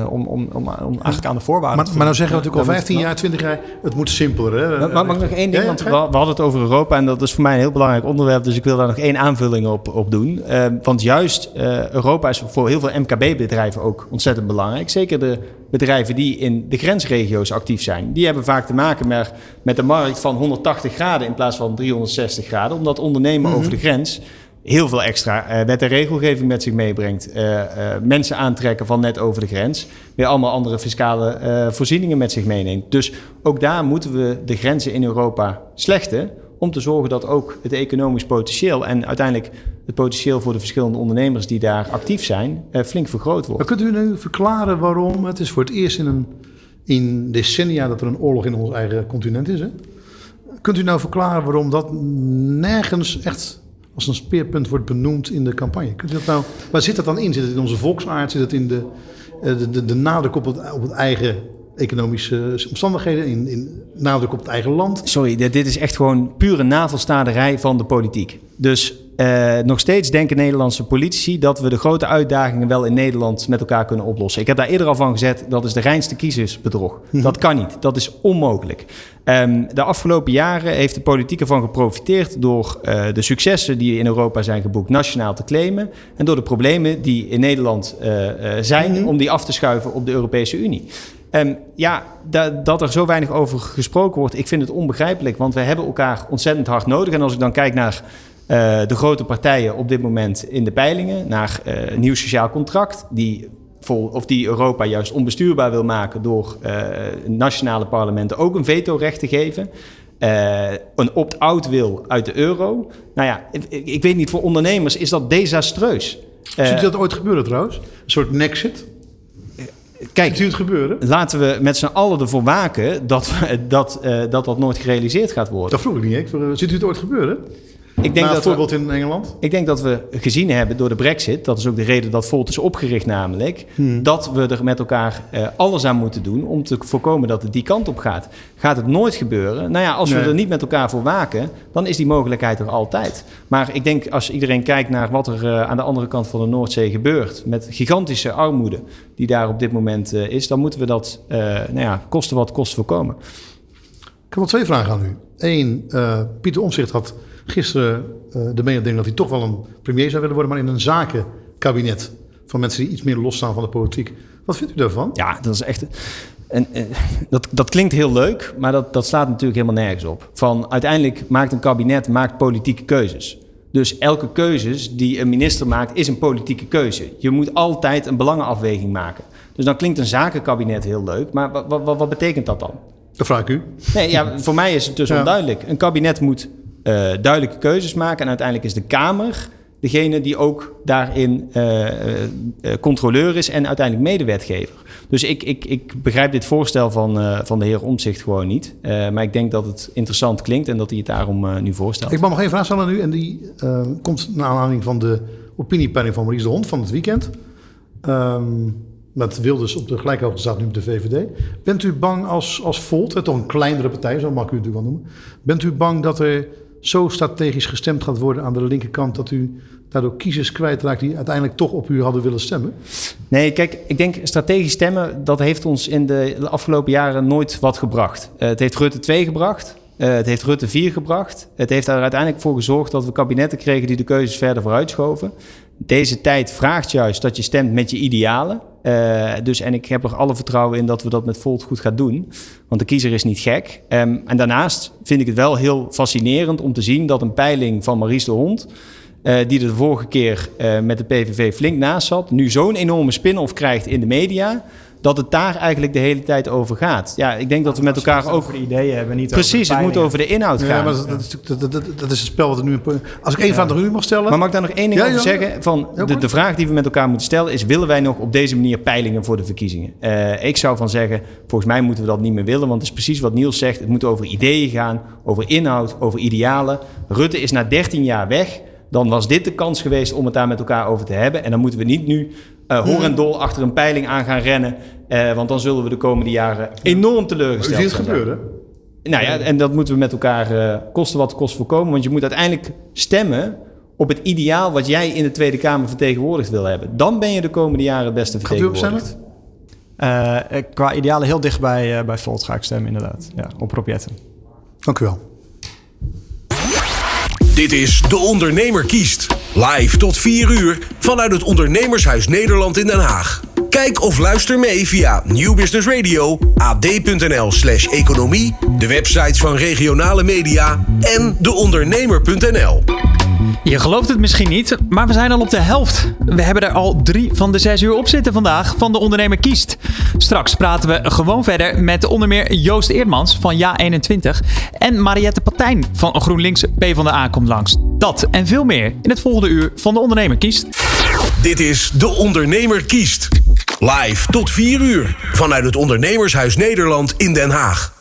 om, om, om, om eigenlijk aan de voorwaarden Maar, te maar nou zeggen we natuurlijk al Daar 15 moet- jaar, 20 jaar, het moet simpeler. Hè? Maar mag ik nog één ding? Ja, want we, hadden het over Europa en dat is voor mij een heel belangrijk onderwerp. Dus ik wil daar nog één aanvulling op, op doen. Eh, want juist eh, Europa is voor heel veel MKB-bedrijven ook ontzettend belangrijk. Zeker de bedrijven die in de grensregio's actief zijn. Die hebben vaak te maken met, met een markt van 180 graden in plaats van 360 graden. Omdat ondernemen over de grens heel veel extra eh, wet en regelgeving met zich meebrengt. Eh, eh, mensen aantrekken van net over de grens. Weer allemaal andere fiscale voorzieningen met zich meeneemt. Dus ook daar moeten we de grenzen in Europa slechten. Om te zorgen dat ook het economisch potentieel en uiteindelijk het potentieel voor de verschillende ondernemers die daar actief zijn, flink vergroot Maar wordt. kunt u nu verklaren waarom het is voor het eerst in, een, in decennia dat er een oorlog in ons eigen continent is? Hè? Kunt u nou verklaren waarom dat nergens echt als een speerpunt wordt benoemd in de campagne? Kunt u dat nou, waar zit dat dan in? Zit het in onze volksaard? Zit het in de, eh, de, de, nadruk op het, eigen economische omstandigheden? In, in nadruk op het eigen land? Sorry, dit, dit is echt gewoon pure navelstaderij van de politiek. Dus eh, nog steeds denken Nederlandse politici dat we de grote uitdagingen wel in Nederland met elkaar kunnen oplossen. Ik heb daar eerder al van gezet, dat is de reinste kiezersbedrog. Dat kan niet, dat is onmogelijk. Ehm, de afgelopen jaren heeft de politiek ervan geprofiteerd door eh, de successen die in Europa zijn geboekt nationaal te claimen en door de problemen die in Nederland eh, zijn om die af te schuiven op de Europese Unie. Um, ja, da dat er zo weinig over gesproken wordt, ik vind het onbegrijpelijk. Want we hebben elkaar ontzettend hard nodig. En als ik dan kijk naar uh, de grote partijen op dit moment in de peilingen, naar uh, een nieuw sociaal contract, die, vol, of die Europa juist onbestuurbaar wil maken door uh, nationale parlementen ook een vetorecht te geven. een opt-out wil uit de euro. Nou ja, ik, ik, weet niet, voor ondernemers is dat desastreus. Ziet u dat ooit gebeuren trouwens? Een soort nexit? Kijk, het gebeuren? laten we met z'n allen ervoor waken dat, dat, dat dat nooit gerealiseerd gaat worden. Dat vroeg ik niet. Ik. Ziet u het ooit gebeuren? Ik denk dat voorbeeld we, in Engeland? Ik denk dat we gezien hebben door de brexit, dat is ook de reden dat Volt is opgericht namelijk, hmm. dat we er met elkaar uh, alles aan moeten doen om te voorkomen dat het die kant op gaat. Gaat het nooit gebeuren? Nou ja, als nee. we er niet met elkaar voor waken, dan is die mogelijkheid er altijd. Maar ik denk als iedereen kijkt naar wat er uh, aan de andere kant van de Noordzee gebeurt, met gigantische armoede die daar op dit moment uh, is, dan moeten we dat, nou ja, kosten wat kost voorkomen. Ik heb wel twee vragen aan u. Eén, Pieter Omzicht had gisteren uh, de mededeling dat hij toch wel een premier zou willen worden, maar in een zakenkabinet van mensen die iets meer losstaan van de politiek. Wat vindt u daarvan? Ja, dat is echt. En, uh, dat, dat klinkt heel leuk, maar dat, dat slaat natuurlijk helemaal nergens op. Van uiteindelijk maakt een kabinet maakt politieke keuzes. Dus elke keuze die een minister maakt, is een politieke keuze. Je moet altijd een belangenafweging maken. Dus dan klinkt een zakenkabinet heel leuk, maar wat, wat, wat betekent dat dan? Dat vraag ik u. Nee, ja, voor mij is het dus ja. onduidelijk. Een kabinet moet duidelijke keuzes maken. En uiteindelijk is de Kamer degene die ook daarin uh, uh, controleur is en uiteindelijk medewetgever. Dus ik, ik, ik begrijp dit voorstel van, van de heer Omzicht gewoon niet. maar ik denk dat het interessant klinkt en dat hij het daarom nu voorstelt. Ik mag nog één vraag stellen aan u. En die komt naar aanleiding van de opiniepeiling van Maurice de Hond van het weekend. Um, met Wilders op de gelijkhoogte staat nu op de VVD. Bent u bang als, als Volt, toch een kleinere partij, zo mag u het natuurlijk wel noemen. Bent u bang dat er zo strategisch gestemd gaat worden aan de linkerkant dat u daardoor kiezers kwijtraakt die uiteindelijk toch op u hadden willen stemmen? Nee, kijk, ik denk strategisch stemmen, dat heeft ons in de afgelopen jaren nooit wat gebracht. Uh, het heeft Rutte 2 gebracht. Uh, het heeft Rutte 4 gebracht. Het heeft er uiteindelijk voor gezorgd dat we kabinetten kregen die de keuzes verder vooruitschoven. Deze tijd vraagt juist dat je stemt met je idealen. Uh, dus en ik heb er alle vertrouwen in dat we dat met Volt goed gaan doen. Want de kiezer is niet gek. Um, en daarnaast vind ik het wel heel fascinerend om te zien dat een peiling van Maurice de Hond. Uh, die er de vorige keer uh, met de PVV flink naast zat. Nu zo'n enorme spin-off krijgt in de media dat het daar eigenlijk de hele tijd over gaat. Ja, ik denk dat we met elkaar over de ideeën hebben, niet Precies, over het moet over de inhoud gaan. Ja, maar dat, dat, is, dat, dat, dat is het spel wat er nu... Als ik één ja. vraag aan u mag stellen... Maar mag ik daar nog één ding ja, over ja, zeggen? Van de, de vraag die we met elkaar moeten stellen is... willen wij nog op deze manier peilingen voor de verkiezingen? Uh, ik zou van zeggen, volgens mij moeten we dat niet meer willen... want het is precies wat Niels zegt. Het moet over ideeën gaan, over inhoud, over idealen. Rutte is na 13 jaar weg dan was dit de kans geweest om het daar met elkaar over te hebben. En dan moeten we niet nu uh, hoor en dol achter een peiling aan gaan rennen. Uh, want dan zullen we de komende jaren enorm teleurgesteld zijn. U ziet het gebeuren? Nou ja, en dat moeten we met elkaar uh, kosten wat kost voorkomen. Want je moet uiteindelijk stemmen op het ideaal wat jij in de Tweede Kamer vertegenwoordigd wil hebben. Dan ben je de komende jaren het beste vertegenwoordigd. Uh, qua idealen heel dicht bij, uh, bij Volt ga ik stemmen, inderdaad. Ja, op Rob Jetten. Dank u wel. Dit is De Ondernemer kiest. Live tot 4 uur vanuit het Ondernemershuis Nederland in Den Haag. Kijk of luister mee via Nieuw Business Radio, ad.nl slash economie, de websites van regionale media en deondernemer.nl. Je gelooft het misschien niet, maar we zijn al op de helft. We hebben er al drie van de zes uur op zitten vandaag van De Ondernemer Kiest. Straks praten we gewoon verder met onder meer Joost Eerdmans van Ja21 en Mariette Patijn van GroenLinks PvdA komt langs. Dat en veel meer in het volgende uur van De Ondernemer Kiest. Dit is De Ondernemer Kiest. Live tot 4 uur vanuit het Ondernemershuis Nederland in Den Haag.